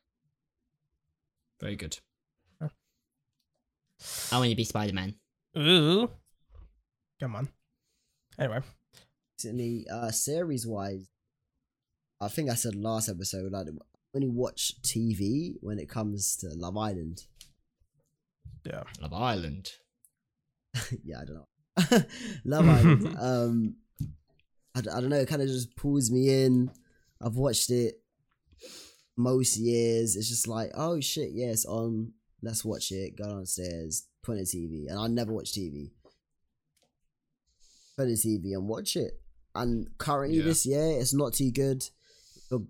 very good. Yeah. I want you to be Spider Man. Ooh, come on. Anyway, Recently, uh, series wise, I think I said last episode like when you watch TV when it comes to Love Island. Yeah. Love Island. [laughs] yeah, I don't know. [laughs] Love Island. [laughs] um, I, I don't know. It kind of just pulls me in. I've watched it most years. It's just like, oh shit, yeah, on. Let's watch it. Go downstairs, put on TV, and I never watch TV. Put on TV and watch it. And currently Yeah. this year, it's not too good. If you're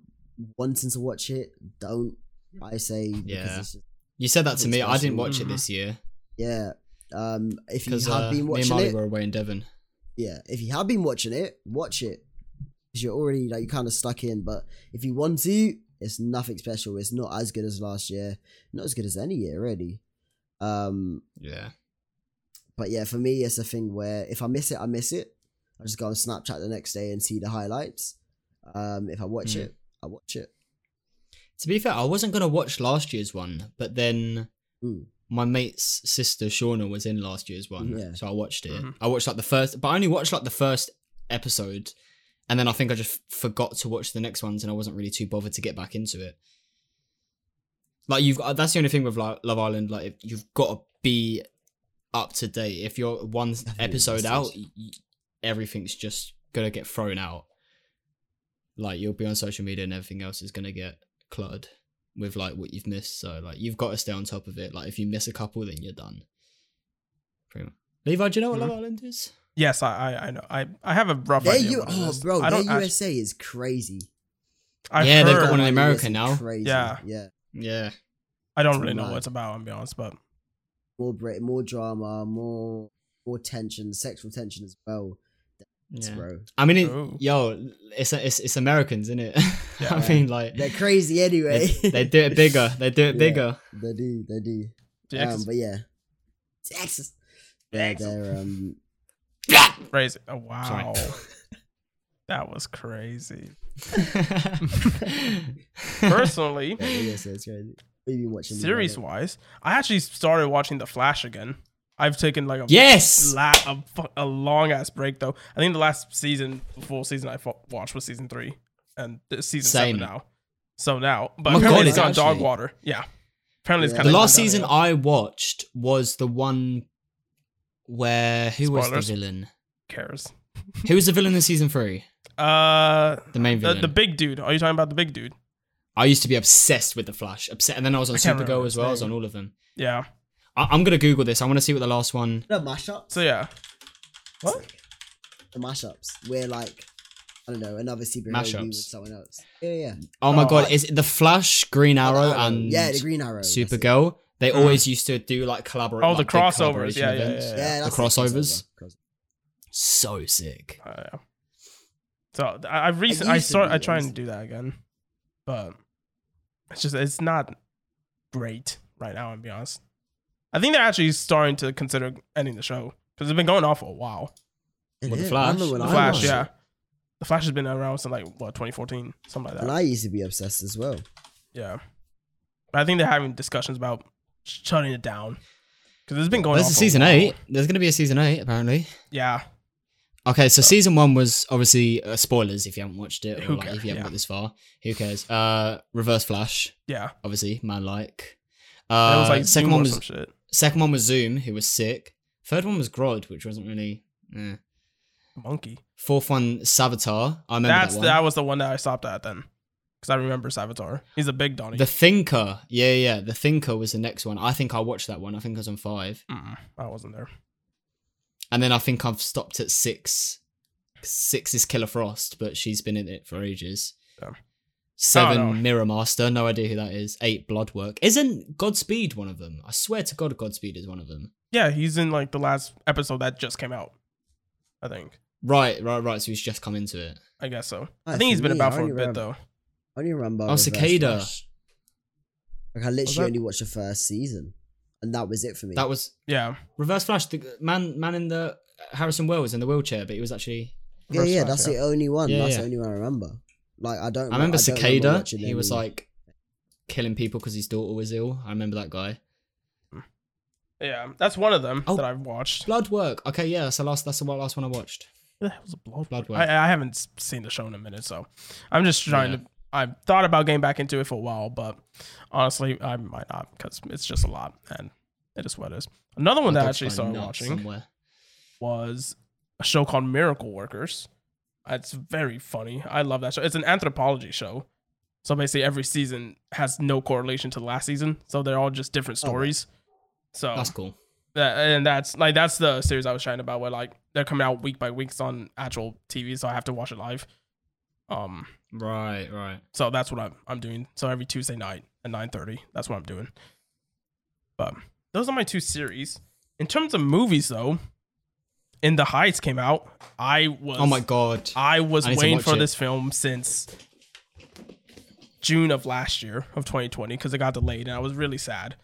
wanting to watch it, don't. I say because Yeah. it's just, You said that to me. I didn't watch it this year yeah. Um, if you because have uh, been me and watching Molly it, were away in Devon. yeah, if you have been watching it, watch it. Because you're already like you kind of stuck in. But if you want to, it's nothing special. It's not as good as last year. Not as good as any year, really. Um, Yeah. but yeah, for me, it's a thing where if I miss it, I miss it. I just go on Snapchat the next day and see the highlights. Um, if I watch Hmm. it, I watch it. To be fair, I wasn't gonna watch last year's one, but then Mm. my mate's sister Shauna was in last year's one, Yeah. so I watched it. Mhm. I watched like the first, but I only watched like the first episode, and then I think I just forgot to watch the next ones, and I wasn't really too bothered to get back into it. Like you've got, that's the only thing with like Love Island. Like you've got to be up to date. If you're one episode out, y- y- everything's just gonna get thrown out. Like you'll be on social media and everything else is gonna get cluttered with like what you've missed. So like you've got to stay on top of it. Like if you miss a couple, then you're done. Pretty much. Levi, do you know what Mhm. Love Island is? Yes, I, I I know. I I have a rough Their idea. U- oh, is. bro, I their don't. act- USA is crazy. I've Yeah, they've got one in America now. Crazy. Yeah. yeah. Yeah. I don't It's really know mad. what it's about. I'm be honest, but More Brit, more drama, more more tension, sexual tension as well. That's Yeah. bro. I mean, it, yo, it's it's it's Americans, isn't it? [laughs] Yeah. I mean, like They're crazy anyway. they, they do it bigger. They do it [laughs] Yeah. bigger. they do, they do. Texas, Um, but yeah, Texas. Yeah, Texas. they're um. [laughs] crazy. Oh wow, Sorry. that was crazy. Personally, Yeah, yeah, so it's crazy. What have been watching? Series wise, I actually started watching The Flash again. I've taken like a yes. la- a, a long ass break though. I think the last season, full season I fo- watched was season three, and season Same. seven now. So now, but my apparently God, it's it's on dog water. Yeah, apparently it's Yeah. kind The of last season I watched was the one where who was the villain? cares. Who was the villain in season three? [laughs] Uh, The main the, villain. the big dude. Are you talking about the big dude? I used to be obsessed with the Flash. Upset, and then I was on Supergirl as well. I was on all of them. Yeah. I- I'm gonna Google this. I want to see what the last one. The mashups. So yeah. What? The mashups, where like I don't know another superhero Mashups. movie with someone else. Yeah, yeah. Oh my Oh, god! I- Is it the Flash, Green Arrow, Arrow. and yeah, the Green Arrow. that's it. Supergirl? They Mhm. always used to do like collaborate. Oh, the like, big crossovers. Yeah, yeah, yeah, yeah. Yeah, The that's it, crossovers. crossover. So sick. Uh, yeah. So I, I recently I used to I I try and do that again, but it's just it's not great right now. I'll be honest. I think they're actually starting to consider ending the show because it's been going on for a while. It What, the. Flash? I The Flash, watched yeah. The Flash has been around since like what 2014, something like that. And. I used to be obsessed as well. Yeah, but I think they're having discussions about shutting it down because it's been going. There's on a for season while. eight. There's gonna be a season eight apparently. Yeah, Okay, so season one was obviously uh, spoilers if you haven't watched it or like, if you haven't Yeah. got this far. Who cares? Uh, Reverse Flash, yeah. obviously, man like. it Uh, was like second Zoom one was some shit. Second one was Zoom, who was sick. Third one was Grodd, which wasn't really. Eh. Monkey. Fourth one, Savitar. I remember That's that one. that was the one that I stopped at then, because I remember Savitar. He's a big Donnie. The Thinker, yeah, yeah, the Thinker was the next one. I think I watched that one. I think I was on five, Mm-mm, I wasn't there. and then I think I've stopped at six. Six is Killer Frost, but she's been in it for ages. Yeah. Seven, Oh, no. Mirror Master. No idea who that is. Eight, Bloodwork. Isn't Godspeed one of them? I swear to God, Godspeed is one of them. Yeah, he's in like the last episode that just came out. I think. Right, right, right. So he's just come into it. I guess so. I think he's been me, about for a bit remember- though. I only remember. Oh, Cicada. Flash. Like I literally only watched the first season, and that was it for me. That was Yeah. Reverse Flash. The man, man in the Harrison Wells in the wheelchair, but he was actually. yeah, yeah. Flash, That's the only one. Yeah, that's yeah. the only one I remember. Like I don't. I remember don't Cicada. watching he was any- like killing people because his daughter was ill. I remember that guy. Yeah, that's one of them Oh. that I've watched. Bloodwork. Okay, yeah, that's the last. That's the last one I watched. What the was a blood? Bloodwork. I, I haven't seen the show in a minute, so I'm just trying Yeah. to. I thought about getting back into it for a while, but honestly, I might not because it's just a lot, and it is what it is. Another one My that I actually started watching somewhere. was a show called Miracle Workers. It's very funny. I love that show. It's an anthropology show. So basically, every season has no correlation to the last season. So they're all just different Oh, stories. So That's cool. that, and that's like that's the series I was trying about where like they're coming out week by weeks on actual TV, so I have to watch it live. Um, Right, right. so that's what I'm I'm doing. So every Tuesday night at nine thirty, that's what I'm doing. But those are my two series. In terms of movies, though, In the Heights came out. I was Oh my god. I was I waiting for it. this film since June of last year of 2020 because it got delayed and I was really sad.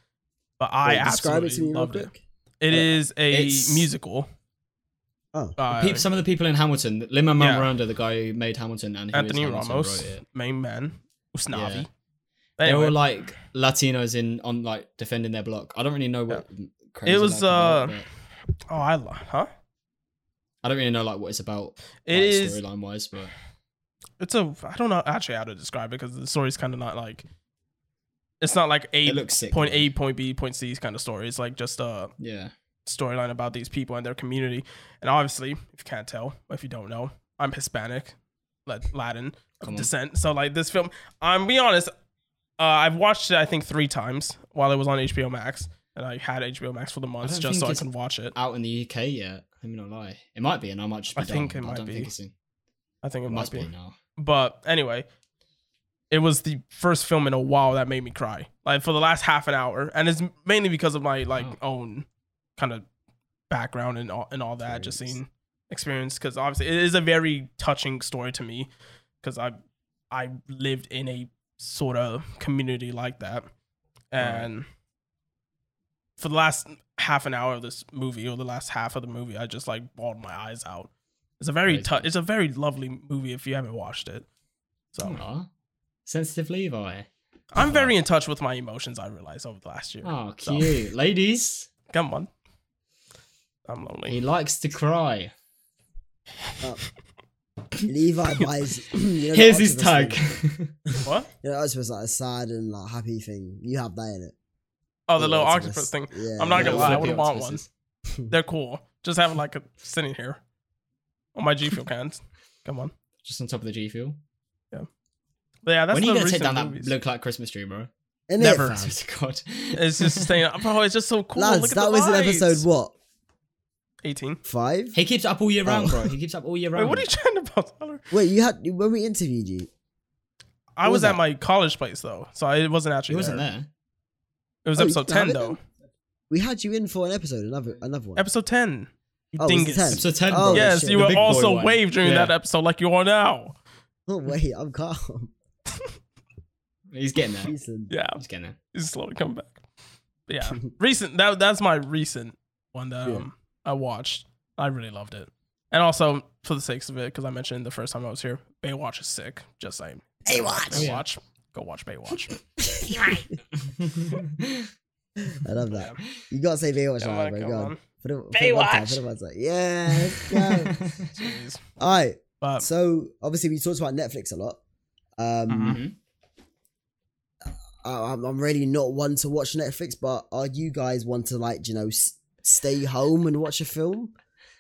But I Wait, describe absolutely it to me loved it. quick. It Uh, is a it's- musical. Oh, Uh, Peop- some of the people in Hamilton, Lin Yeah. Manuel Miranda, the guy who made Hamilton, and who is Anthony Hamilton, Ramos, main man, Usnavi. Yeah. But They were like Latinos in on like defending their block. I don't really know what. crazy It was, that's about, uh, but- oh, I love, huh? I don't really know like what it's about. It like, is. storyline wise, but It's a. I don't know actually how to describe it because the story's kind of not like. It's not like a looks sick. point. A, point B, point C kind of story. It's like just a Yeah. storyline about these people and their community. And obviously, if you can't tell, if you don't know, I'm Hispanic, Lat- Latin of descent. So like this film, I'm be honest, uh, I've watched it I think three times while it was on HBO Max, and I had HBO Max for the month just so I can watch it. Out in the UK yet? Let me not lie. It might be, and I might just be I think it might I be. think it's in. I think it, It might must be. be now. But anyway, it was the first film in a while that made me cry. Like for the last half an hour, and it's mainly because of my like Wow. own kind of background and all and all that, just seeing experience. Because obviously, it is a very touching story to me. Because I I lived in a sort of community like that, and for the last half an hour of this movie, or the last half of the movie, I just like bawled my eyes out. It's a very Crazy. it's a very lovely movie if you haven't watched it. So Aw. Sensitive Levi. I'm very in touch with my emotions. I realized over the last year. Oh, So- cute. [laughs] Ladies, Come on, I'm lonely. he likes to cry. Uh, [laughs] Levi [laughs] buys. [clears throat] You know, Here's his octopus tag. thing? What? You know, that was like a sad and like happy thing. You have that in it. Oh, the little octopus thing. Yeah, I'm not gonna lie, I would want one. [laughs] They're cool. Just have like a sitting here on my G Fuel cans. Come on. Just on top of the G Fuel. Yeah. But yeah, that's when are the you gonna take down movies. that look like Christmas tree, bro? Innit, Never. [laughs] fam? Swear to God. It's just staying [laughs] up. Bro, it's just so cool. Lads, Look at that the was in lights. episode what? 18. Five? He keeps up all year round, Oh. bro. He keeps up all year Wait, round. what are you trying to about? Tyler? Wait, you had when we interviewed you, I was, was at my college place though, so I wasn't actually He wasn't there. There. It was Oh, episode 10 though. we had you in for an episode, another another one. Episode 10. You Oh, was it dingus. 10? Episode 10, Oh, yes, shit. you The were also one. waved during Yeah. that episode like you are now. Oh wait, I'm calm. [laughs] He's getting there. Decent. Yeah, He's getting there. he's slowly coming back. But yeah, [laughs] recent. That that's my recent one that Yeah. um I watched. I really loved it, and also for the sakes of it, because I mentioned the first time I was here, Baywatch is sick. Just saying. Baywatch. watch. Yeah. Baywatch. Go watch Baywatch. [laughs] I love that. You gotta say Baywatch, Come now, on, bro. Go on. on. Put it, put it one time, Baywatch. put it one time. Yeah, let's go. [laughs] All right. But So obviously we talked about Netflix a lot. Um, Mhm. Mhm. I, I'm I'm really not one to watch Netflix, but are you guys one to like you know s- stay home and watch a film,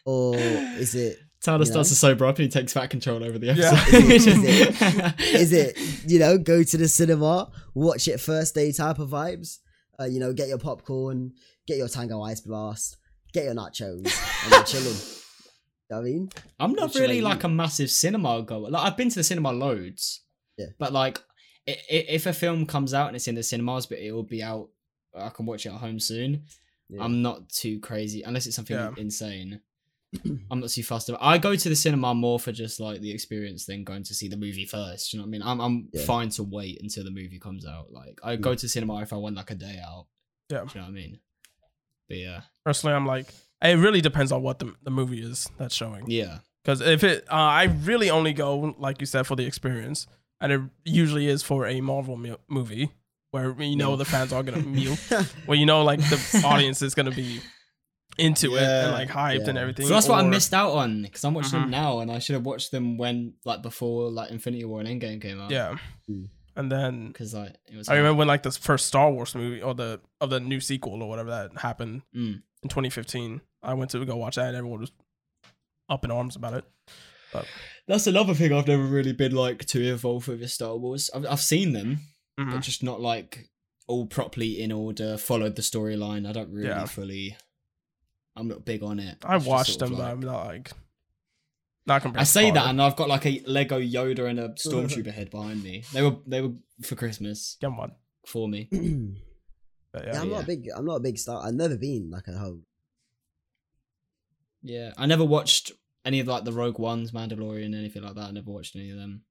or is it Tyler You starts know? to sober up and he takes back control over the Yeah. episode. [laughs] [laughs] is it you know go to the cinema, watch it first day type of vibes? Uh, you know, get your popcorn, get your Tango Ice Blast, get your nachos, and you're chilling. [laughs] You know what I mean, I'm not Which are really like like a massive cinema goer. Like I've been to the cinema loads. Yeah. But like, i- i- if a film comes out and it's in the cinemas, but it will be out, I can watch it at home soon. Yeah. I'm not too crazy unless it's something Yeah. insane. I'm not too fussed about. I go to the cinema more for just like the experience than going to see the movie first. You know what I mean? I'm I'm Yeah. fine to wait until the movie comes out. Like I go to cinema if I want like a day out. Yeah. You know what I mean? But yeah, personally, I'm like, it really depends on what the, the movie is that's showing. yeah. Because if it, uh, I really only go, like you said, for the experience, and it usually is for a Marvel mu- movie where you know Meal. the fans are gonna [laughs] meal, where you know like the [laughs] audience is gonna be into it and like hyped and everything. So that's what I missed out on because I'm watching them now, and I should have watched them when like before like Infinity War and Endgame came out. Yeah, Mm. and then because like it was. I remember when like the first Star Wars movie or the of the new sequel or whatever that happened Mm. in 2015. I went to go watch that and everyone was up in arms about it. But that's another thing I've never really been like too involved with is Star Wars. I've I've seen them, Mhm. but just not like all properly in order. Followed the storyline. I don't really Yeah. fully. I'm not big on it. I It's watched sort of them, but I'm not like not compared. I say that, and I've got like a Lego Yoda and a [laughs] stormtrooper head behind me. They were they were for Christmas Come on, for me. [clears throat] But yeah, yeah. I'm not yeah. a big. I'm not a big star. I've never been like a whole. Yeah, I never watched any of like the Rogue Ones, Mandalorian, anything like that. I never watched any of them,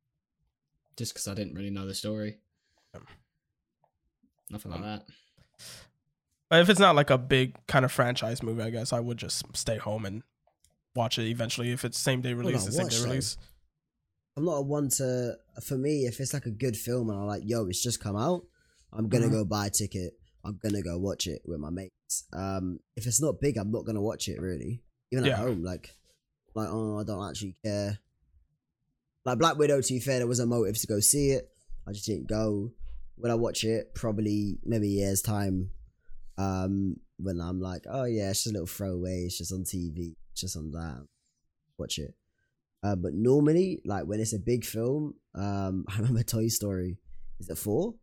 just because I didn't really know the story. Um, Nothing like that. But if it's not like a big kind of franchise movie, I guess I would just stay home and watch it eventually. If it's same day release, it's same day though. release. I'm not a one to. For me, if it's like a good film and I'm like, yo, it's just come out, I'm gonna Mhm. go buy a ticket. I'm gonna go watch it with my mates. Um, if it's not big, I'm not gonna watch it really. Even Yeah. at home, like like, oh, I don't actually care. Like Black Widow, to be fair, there was a motive to go see it. I just didn't go. When I watch it, probably maybe a year's time, um, when I'm like, oh yeah, it's just a little throwaway. It's just on TV. It's just on that. Watch it. Uh, but normally, like when it's a big film, um, [laughs] I remember Toy Story. Is it four?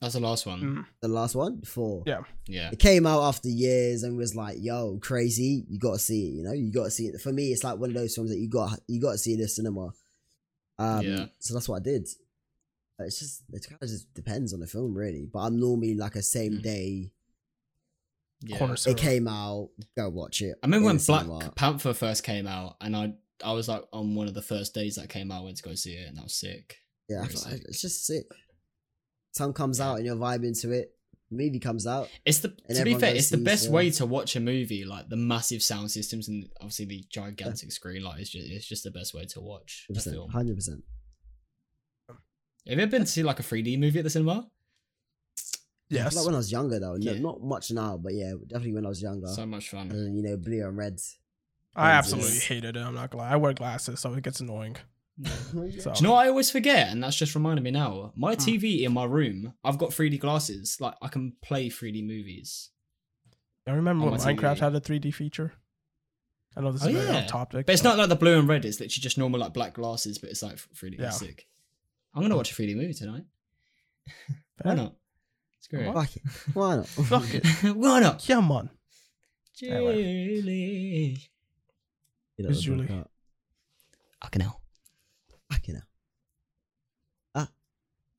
That's the last one. Mm. The last one, four. Yeah. Yeah. It came out after years and was like, "Yo, crazy! You got to see it. You know, you got to see it." For me, it's like one of those films that you got you got to see in the cinema. Um, Yeah. So that's what I did. It's just it kind of just depends on the film, really. But I'm normally like a same Mm. day. Yeah. It came out, go watch it. I remember when Black cinema. Panther first came out, and I I was like on one of the first days that came out, I went to go see it, and that was sick. Yeah, I Very feel like sick. it's just sick. Time comes Yeah. out and you're vibing to it. Movie comes out. It's the to be fair, it's the best uh, way to watch a movie. Like the massive sound systems and obviously the gigantic screen. Like it's just it's just the best way to watch a film. Hundred percent. Have you ever been to see like a 3D movie at the cinema? Yes. Like when I was younger, though. No, Yeah. not much now, but yeah, definitely when I was younger. So much fun. and, you know, blue and red. I Jesus. absolutely hated it. I'm not gonna lie. I wear glasses, so it gets annoying. [laughs] So Do you know what I always forget? And that's just reminded me now. My Hmm. TV in my room, I've got 3D glasses. Like I can play 3D movies. I remember on when my Minecraft TV. had a 3D feature. I know this is Oh, very yeah. off topic. But it's not like the blue and red. It's literally just normal like black glasses, but it's like 3D. Yeah. Sick. I'm gonna watch a 3D movie tonight. [laughs] Why not? It's great. [laughs] Fuck it. Why not? Fuck it. Why not? Come on. Julie. You know, Who's Julie? book out. Fucking hell. Fucking hell. Ah.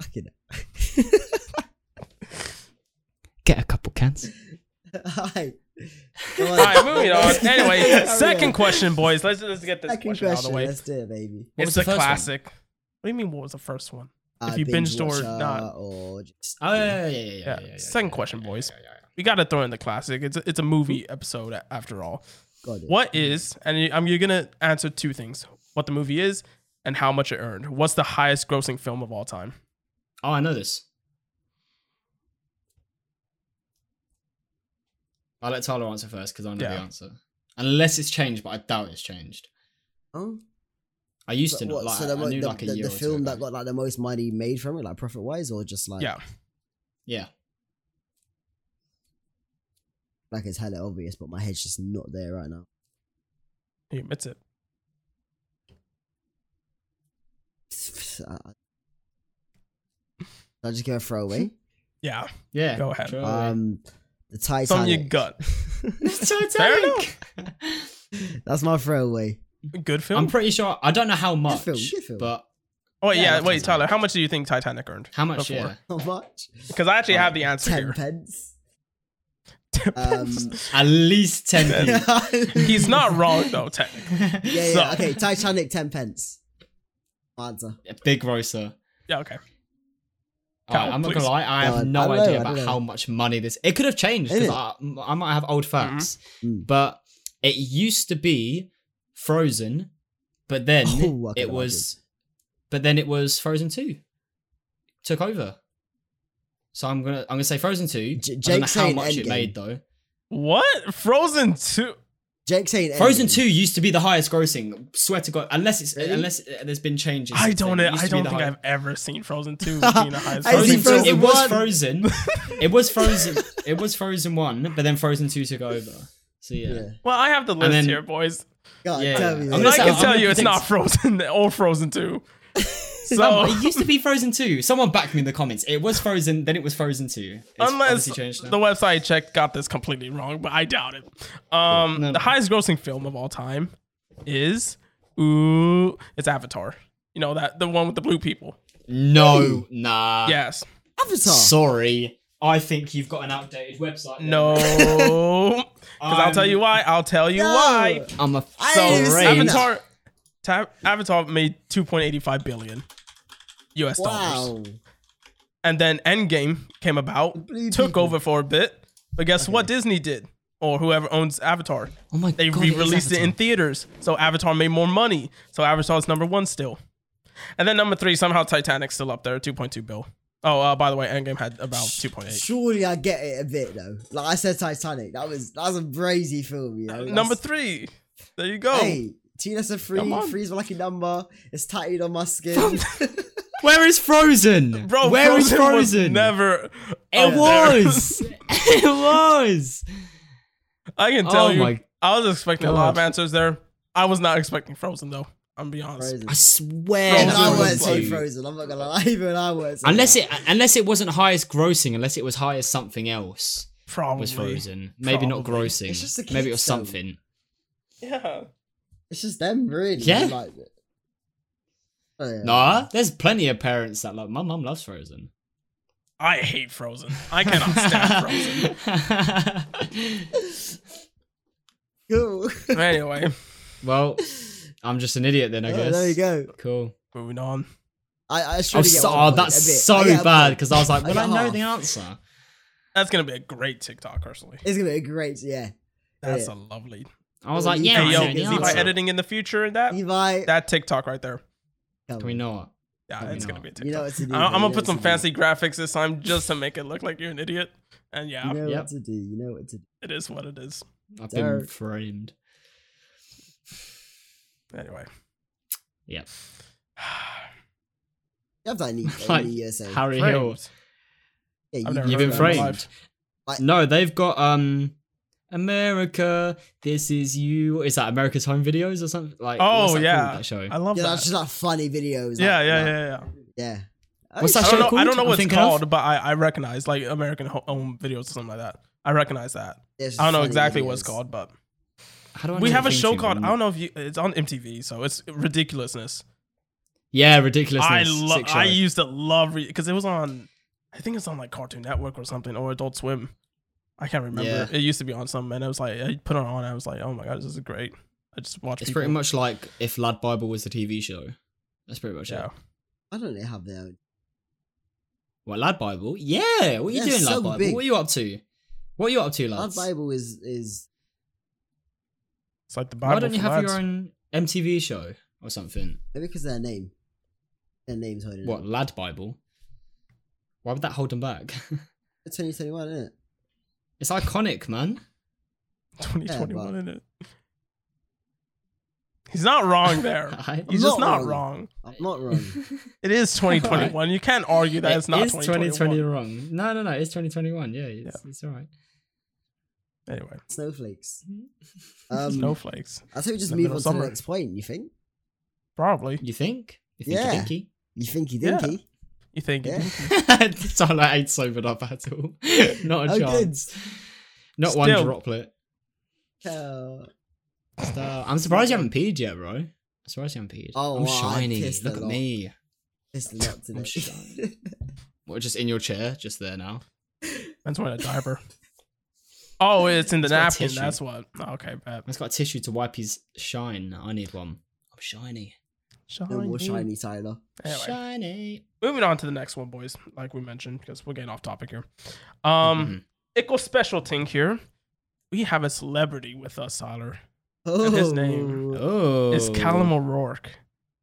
Fucking hell. [laughs] Get a couple cans. Hi. All right, moving on. Anyway, second question, boys. Let's let's get this Second question, out of question. the way. Let's do it, baby. What it's was the a first one? classic. What do you mean? What was the first one? Uh, you binge binged or not. Or just, Oh yeah, yeah, yeah, yeah. yeah, Yeah, yeah, yeah, second yeah, question, yeah, boys. yeah, yeah, yeah. We got to throw in the classic. It's a, it's a movie episode after all. God, it. What is and you- I'm you're gonna answer two things: what the movie is and how much it earned. What's the highest grossing film of all time? Oh, I know this. I'll let Tyler answer first because I know the answer. Unless it's changed, but I doubt it's changed. Oh? I used But to know. what, Like, so the, I mo- knew the, like a the, year the or two film that got like the most money made from it, like profit wise, or just like yeah, Yeah. like it's hella obvious, but my head's just not there right now. he admits it. [sighs] I, I just go throw away. [laughs] Yeah, Yeah. Go ahead. throw it away. Um, the Titanic. some you gut. [laughs] [laughs] Titanic. That's my throwaway. Good film. I'm pretty sure. I don't know how much, film, good film. but oh wait, Yeah, yeah. Wait, Tyler, how much do you think Titanic earned? how much? Before. Yeah. How much? Because I actually Uh, have the answer Ten here. pence. Um, [laughs] At least ten. yeah, p. [laughs] He's not wrong though, [laughs] technically. yeah. So- Okay, Titanic, ten pence. Answer. Big grocer. Yeah, okay. Alright, Cal, I'm not gonna lie. I have no I don't know, idea about how much money this. It could have changed? I, I might have old facts, Mm. but it used to be Frozen, but then Oh, it was, but then it was Frozen Two took over. So I'm gonna I'm gonna say Frozen Two. J- I don't know Jake's how saying much it made though. What? Frozen 2. Jake saying Frozen Endgame. Two used to be the highest grossing. Swear to God, unless it's Really? unless uh, there's been changes. I don't. It I don't think high- I've ever seen Frozen 2 [laughs] being the highest. Frozen, Frozen two, it was. Frozen. [laughs] it was Frozen. It was Frozen one, but then Frozen two took over. So yeah. Yeah. Well, I have the list then- here, boys. God, Yeah, tell yeah. me I'm this. I say- can I'm tell you it's not Frozen [laughs] or Frozen 2. [laughs] So, it used to be Frozen two. Someone back me in the comments. It was Frozen, then it was Frozen two. It's unless changed the website I checked got this completely wrong, but I doubt it. Um, No, the no. highest grossing film of all time is ooh, it's Avatar. You know that the one with the blue people. no, nah. yes. Avatar. Sorry. I think you've got an outdated website. then. No. [laughs] Because I'll tell you um, why. I'll tell you No. why. I'm a I So didn't see that. Avatar, Ta- Avatar made 2.85 billion US dollars, Wow. and then Endgame came about, Blue took over for a bit. But guess what? Disney did, or whoever owns Avatar, Oh my they god. it is re-released it in Avatar. theaters. So Avatar made more money. So Avatar Avatar's number one still, and then number three somehow Titanic's still up there, 2.2 bill. Oh, uh, by the way, Endgame had about 2.8. Surely I get it a bit though. Like I said, Titanic. That was that was a brazy film. You know. Number three, There you go. Hey, T that's a free. Come. Three's my lucky number. It's tattooed on my skin. [laughs] Where is Frozen? Bro, Where is Frozen was Frozen? never. It was. [laughs] it was. I can tell Oh you. my I was expecting a lot of answers there. I was not expecting Frozen though. I'm gonna be honest. Frozen. I swear. Frozen Even I what was won't it say was. Frozen. I'm not gonna lie. [laughs] Even I won't. Say Unless that. it unless it wasn't highest grossing, unless it was high as something else Probably. was Frozen. Maybe not grossing. It's just a Maybe it was kids' something. Yeah. It's just them, really. Yeah. Like it. Oh, yeah. Nah, there's plenty of parents that like my mum loves Frozen. I hate Frozen. I cannot stand Frozen. [laughs] Cool. Anyway, well, I'm just an idiot then, I Oh, guess. there you go. Cool. moving on. I, I was Oh, get so, one oh point, that's so I bad because I was like, I [laughs] well, I get know half. the answer. That's gonna be a great TikTok, personally. It's gonna be a great, yeah. That's Yeah. a lovely. I was like, yeah, Hey yo, is Levi answer. editing in the future in that? Levi, That TikTok right there. Can we know not? Yeah, Probably it's gonna be a TikTok. You know what to do. I- bro. I'm You gonna put some to fancy graphics this time just to make it look like you're an idiot. And yeah, You know Yep. what to do. You know what to do. it is what it is. I've been framed. Anyway. Yep. [sighs] You have that in the, Like in the USA. Harry Hill. Yeah, you, you've been of that in my framed. life. Like- No, they've got um America, this is you. Is that America's Home Videos or something? Like Oh that yeah, called, that show. I love yeah, that. that's just like funny videos. like- yeah, yeah, yeah, yeah. yeah. What's that I show don't know. I don't know I'm what it's thinking of? called, but I, I recognize like American Home Videos or something like that. I recognize that. Yeah, I don't know funny exactly what it's called, but How do I we have a show tune, called I don't know if you it's on MTV, so it's ridiculousness. Yeah, ridiculousness. I love. I used to love because it was on. I think it's on like Cartoon Network or something or Adult Swim. I can't remember. Yeah. It used to be on something, and I was like, I put it on. I was like, oh my god, this is great. I just watched. It. It's people. pretty much like if Lad Bible was a TV show. That's pretty much yeah. it. I don't have their own. What Lad Bible? Yeah. What are you Yeah, doing, so Lad Bible? big. What are you up to? What are you up to, Our lads? Bible is is It's like the Bible. Why don't you for have your own MTV show or something? maybe because their name. Their name's holding. What It. Lad Bible? Why would that hold them back? [laughs] It's 2021, isn't it? it's iconic, man. 2021 Yeah, in it? He's not wrong there. [laughs] I- He's I'm just not not wrong. wrong. I'm not wrong. [laughs] It is 2021. You can't argue that It it's not is 2021. 2020 wrong. No, no, no. It's 2021. Yeah, it's, it's all right. Anyway, Snowflakes. Um, snowflakes. I think we just move on of to the next point. You think? Probably. You think? You think Yeah. you dinky? You think you Yeah. You think? Yeah. it's [laughs] all I ain't sobered up at all. [laughs] Not a Oh, good. chance. Not one droplet. Uh, uh, I'm surprised you haven't peed yet, bro. I'm surprised you haven't peed. Oh, I'm wow, shiny. Look at lot. me. pissed a [laughs] lot today. I'm shy. What, just in your chair, just there now? Man's wearing a diaper. Oh, it's in the It's got a napkin. That's what. Okay, bad. He's got tissue to wipe his shine. I need one. I'm shiny. no more shiny Tyler. Anyway, Shiny. moving on to the next one, boys. Like we mentioned, because we're getting off topic here. Um, equal special thing here. We have a celebrity with us, Tyler. Oh, his name Oh. It's Calum O'Rourke.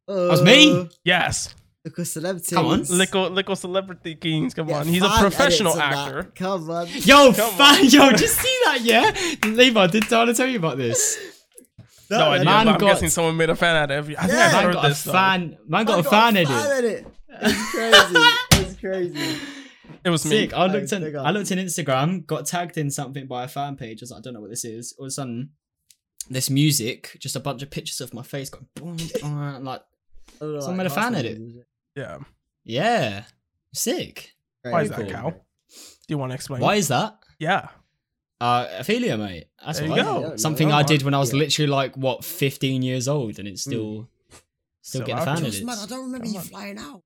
Oh, was me? Yes, Look at celebrity. Come on. Lickle, Lickle Celebrity Kings. Come Yeah, on, he's a professional actor. Come on. Yo, Come fan, yo, just see that, yeah? Levi, did Tyler tell you about this? [laughs] No idea, man but I'm got- guessing someone made a fan out of it. I think Yeah. I've Man heard got a this. though. fan, man got a fan edit. edit. It's crazy. it's crazy. It was me. I Hey, looked in. I looked in Instagram. Got tagged in something by a fan page. I was like, I don't know what this is. All of a sudden, this music, just a bunch of pictures of my face going boom. like, [laughs] I Someone made a fan cast edit. members. Yeah. yeah, sick. Why is Very that, cool. Cal? Do you want to explain? Why is that? Yeah. Uh, Ophelia, mate. That's There you why. go. I don't Something know. I did when I was Yeah. literally like what 15 years old, and it's still still So getting out fan there. Just edits. I don't remember Come you on. flying out.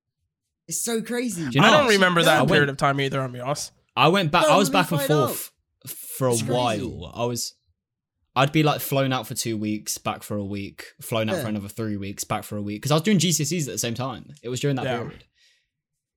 It's so crazy. Do you I don't remember that I period went- of time either, on us. I went back. No, I was back and find out. forth for a It's crazy. while. I was. I'd be like flown out for two weeks, back for a week, flown out Yeah. for another three weeks, back for a week. Because I was doing GCSEs at the same time. It was during that Yeah. period.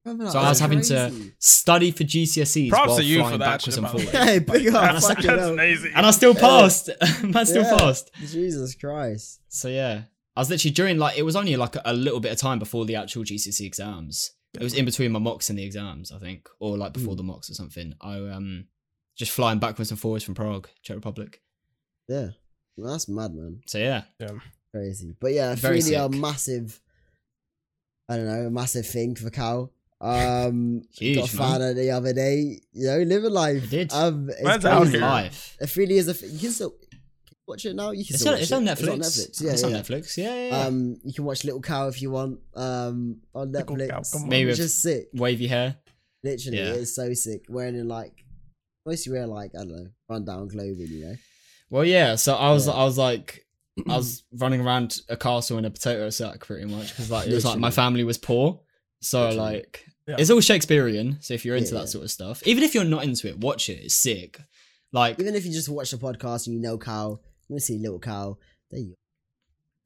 That? So I was That's having crazy. to study for GCSEs Props while to you flying for that backwards shit, and by the way. forwards. Hey, big up. That's- fucking That's hell. And I still Yeah. passed. [laughs] Man, still Yeah. passed. Jesus Christ. So yeah, I was literally during like it was only like a, a little bit of time before the actual GCSE exams. It was in between my mocks and the exams, I think, or like before Hmm. the mocks or something. I um just flying backwards and forwards from Prague, Czech Republic. Yeah. Well, that's mad, man. So yeah, Crazy. But yeah, Very really a massive. I don't know, a massive thing for Cal. Um, [laughs] Huge, got found man. the other day. You know, living life. I did. Um, it's Man's out here. life. It really is a. Th- you can still watch it now. You can It's still on, watch it's on. Netflix. It's on Netflix. Yeah, it's yeah. on Netflix. Yeah, yeah. yeah. Um, you can watch Little Cow if you want. Um, on Netflix. Cow, come on. Maybe which with- is sick. Wavy hair. Literally, Yeah. it's so sick. Wearing in like mostly wear like I don't know, run down clothing. You know. Well, yeah. So I was, Yeah. I was like, [clears throat] I was running around a castle in a potato sack, pretty much, because like it was like my family was poor, so Literally. like Yeah. it's all Shakespearean. So if you're into Yeah, that yeah. sort of stuff, even if you're not into it, watch it. It's sick. Like, Even if you just watch the podcast and you know Cal, you want see Little Cal. There you. go.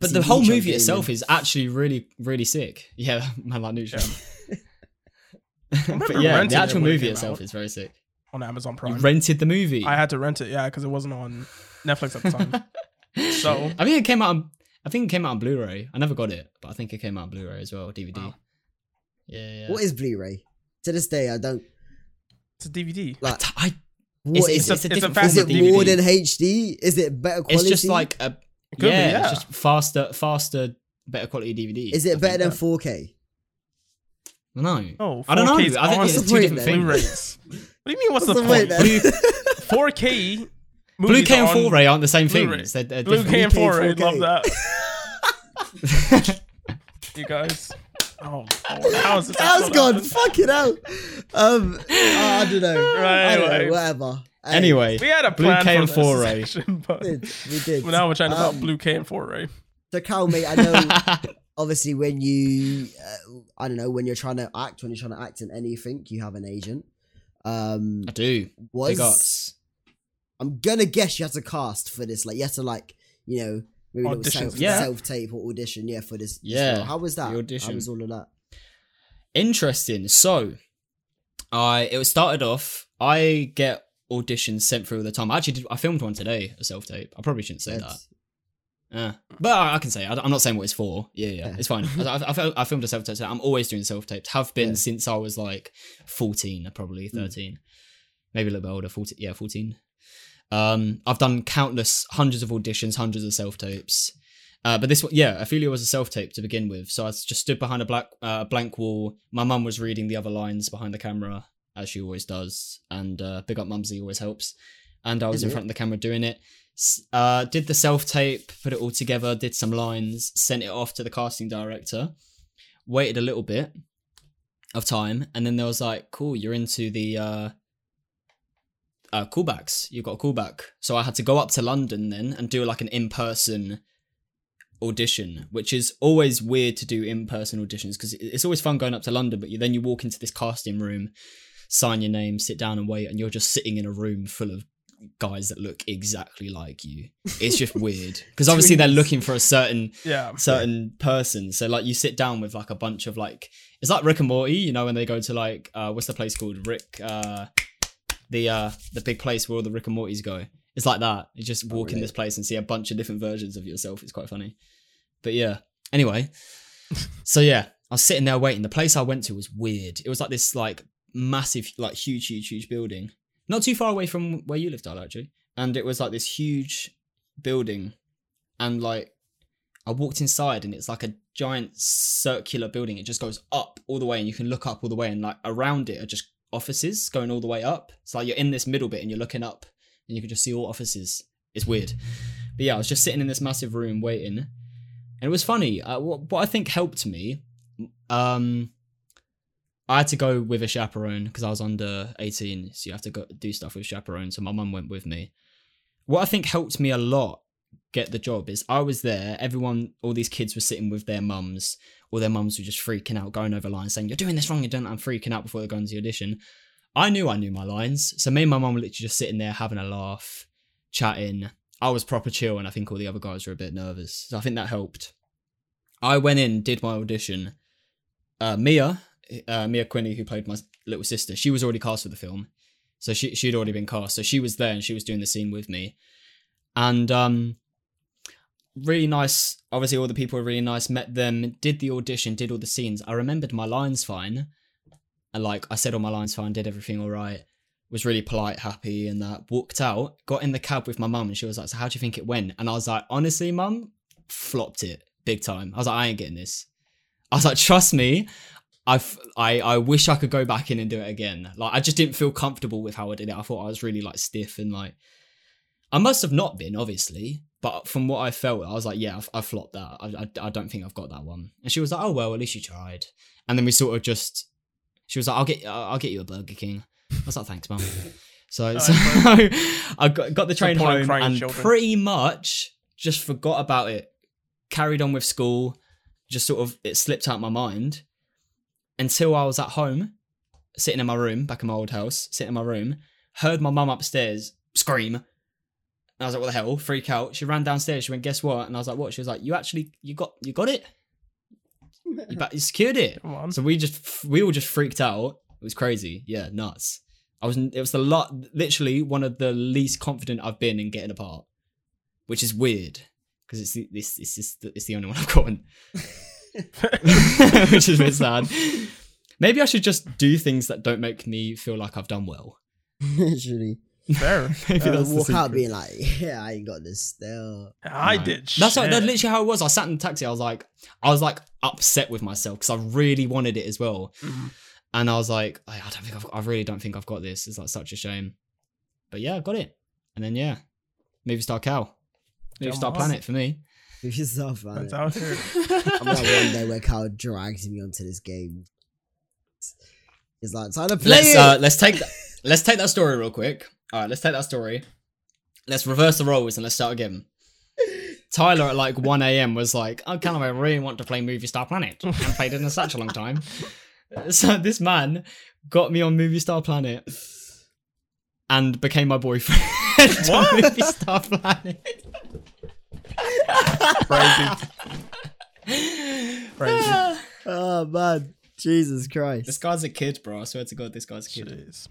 but the whole movie gaming. itself is actually really, really sick. [laughs] Yeah, man, like Neutron. [laughs] remember but yeah, the actual it movie came itself out. is very sick. on Amazon Prime. You Prime. rented the movie. I had to rent it, yeah, because it wasn't on Netflix at the time. [laughs] So- I think it came out. On, I think it came out on Blu-ray. I never got it, but I think it came out on Blu-ray as well, DVD. Wow. Yeah, yeah. What is Blu-ray? To this day, I don't it's a DVD. like. I, What it's, is it's, it? a it's a different fast Is it DVD. more than HD? Is it better quality? It's just like a It could be, yeah, yeah. it's just faster, faster, better quality DVD. Is I it better think. than 4K? No, Oh, I don't know. I think awesome. it's two different things. Blu-rays. What do you mean? What's, What's the, the point point? then? [laughs] 4K. Blue K and on 4Ray aren't the same Blu-ray. things. They're, they're Blue K and different. 4Ray. Love that. [laughs] You guys. Oh, Lord. how is this? That's episode gone. happen? Fucking hell. Um, I don't know. Right, I don't anyway. know. Whatever. Hey, Anyway, We had a Blue plan K for and this 4Ray. but we did. We did. but now we're trying to about Um, Blue K and 4Ray. So, Cal, mate, I know. [laughs] obviously, when you, uh, I don't know, when you're trying to act, when you're trying to act in anything, you have an agent. Um, I do. was Big ups. I'm gonna guess you had to cast for this. Like, you had to like, you know, maybe little Auditions, self, yeah. self tape or audition. Yeah, for this. this Yeah, role. How was that? the audition. How was all of that? Interesting. So, I it was started off. I get auditions sent through all the time. I actually did. I filmed one today, a self tape. I probably shouldn't say that. That's- Uh, but I, I can say I, am not saying what it's for. Yeah, yeah, Yeah. it's fine. I, I, I, I filmed a self tape. I'm always doing self tapes. Have been Yeah. since I was like 14, probably 13, maybe a little bit older. 14, yeah, 14. Um, I've done countless hundreds of auditions, hundreds of self tapes. Uh, but this one, yeah, Ophelia was a self tape to begin with. So I just stood behind a black uh, blank wall. My mum was reading the other lines behind the camera, as she always does. And uh, big up Mumsy always helps. And I was Is in it? front of the camera doing it. Uh, did the self tape, put it all together, did some lines, sent it off to the casting director. Waited a little bit of time, and then there was like, "Cool, you're into the uh, callbacks. You got a callback." So I had to go up to London then and do like an in person audition, which is always weird to do in person auditions because it's always fun going up to London, but you, then you walk into this casting room, sign your name, sit down and wait, and you're just sitting in a room full of guys that look exactly like you. It's just weird [laughs] because obviously they're looking for a certain Yeah. certain person. So like you sit down with like a bunch of like it's like Rick and Morty, you know, when they go to like uh what's the place called? Rick uh the uh the big place where all the Rick and Mortys go. It's like that. You just walk in really? this place and see a bunch of different versions of yourself. It's quite funny. But yeah. Anyway. [laughs] so yeah, I was sitting there waiting. The place I went to was weird. It was like this like massive, like huge, huge, huge building. Not too far away from where you lived, Tyler, actually. And it was like this huge building. And like I walked inside and it's like a giant circular building. It just goes up all the way and you can look up all the way and like around it are just offices going all the way up. It's like you're in this middle bit and you're looking up and you can just see all offices. It's weird. But yeah, I was just sitting in this massive room waiting. And it was funny. Uh, what, what I think helped me, um, I had to go with a chaperone because I was under 18. So you have to go do stuff with chaperone. So my mum went with me. What I think helped me a lot get the job is I was there. Everyone, all these kids were sitting with their mums, or their mums were just freaking out, going over lines, saying, You're doing this wrong, you're doing that. I'm freaking out before they go into the audition. I knew I knew my lines. So me and my mum were literally just sitting there having a laugh, chatting. I was proper chill, and I think all the other guys were a bit nervous. So I think that helped. I went in, did my audition. Uh, Mia, uh, Mia Quinney, who played my little sister, she was already cast for the film. So she she'd already been cast. So she was there and she was doing the scene with me. And um really nice. Obviously all the people were really nice, met them, did the audition, did all the scenes. I remembered my lines fine. And like I said all my lines fine, did everything all right. was really polite, happy, and that. Walked out, got in the cab with my mum, and she was like, "So how do you think it went?" And I was like, "Honestly, mum, flopped it big time." I was like, "I ain't getting this." I was like, "Trust me." I, I I wish I could go back in and do it again. Like I just didn't feel comfortable with how I did it. I thought I was really like stiff and like I must have not been obviously, but from what I felt, I was like, yeah, I, I flopped that. I, I I don't think I've got that one. And she was like, oh well, at least you tried. And then we sort of just, she was like, I'll get I'll get you a Burger King. I was like, thanks, mum. [laughs] So, Alright, so [laughs] I got, got the train home and children. pretty much just forgot about it. Carried on with school. Just sort of it slipped out my mind until I was at home, sitting in my room, back in my old house, sitting in my room, heard my mum upstairs scream. And I was like, "What the hell?" Freak out. She ran downstairs. She went, "Guess what?" And I was like, "What?" She was like, "You actually, you got, you got it. You, ba- you secured it." Come on. So we just, we all just freaked out. It was crazy. Yeah, nuts. I was, it was the lot, literally one of the least confident I've been in getting apart, which is weird because it's the, this, it's just, the- it's the only one [laughs] I've gotten, [laughs] which is a bit sad. Maybe I should just do things that don't make me feel like I've done well. [laughs] Literally. Fair. [laughs] Maybe Uh, that's the walk out being like, [laughs] yeah, I ain't got this still. I No. did. That's like, that's literally how it was. I sat in the taxi. I was like, I was like upset with myself because I really wanted it as well. Mhm. And I was like, I I don't think I've, I really don't think I've got this. It's like such a shame. But yeah, I got it. And then yeah, movie star cow, movie Come star on. planet for me. Which is so funny. That's. [laughs] I'm like one day where Kyle drags me onto this game. It's like, time to play let's it. uh, let's take that, let's take that story real quick. All right, let's take that story. Let's reverse the roles and let's start again. [laughs] Tyler at like 1 a.m. was like, "Oh, kind of, I really want to play Movie Star Planet. I haven't played it in such a long time." [laughs] So this man got me on Movie Star Planet and became my boyfriend. [laughs] on Movie Star Planet. Crazy. Crazy. Ah. oh man, Jesus Christ. This guy's a kid, bro. I swear to God, this guy's a kid. Jeez.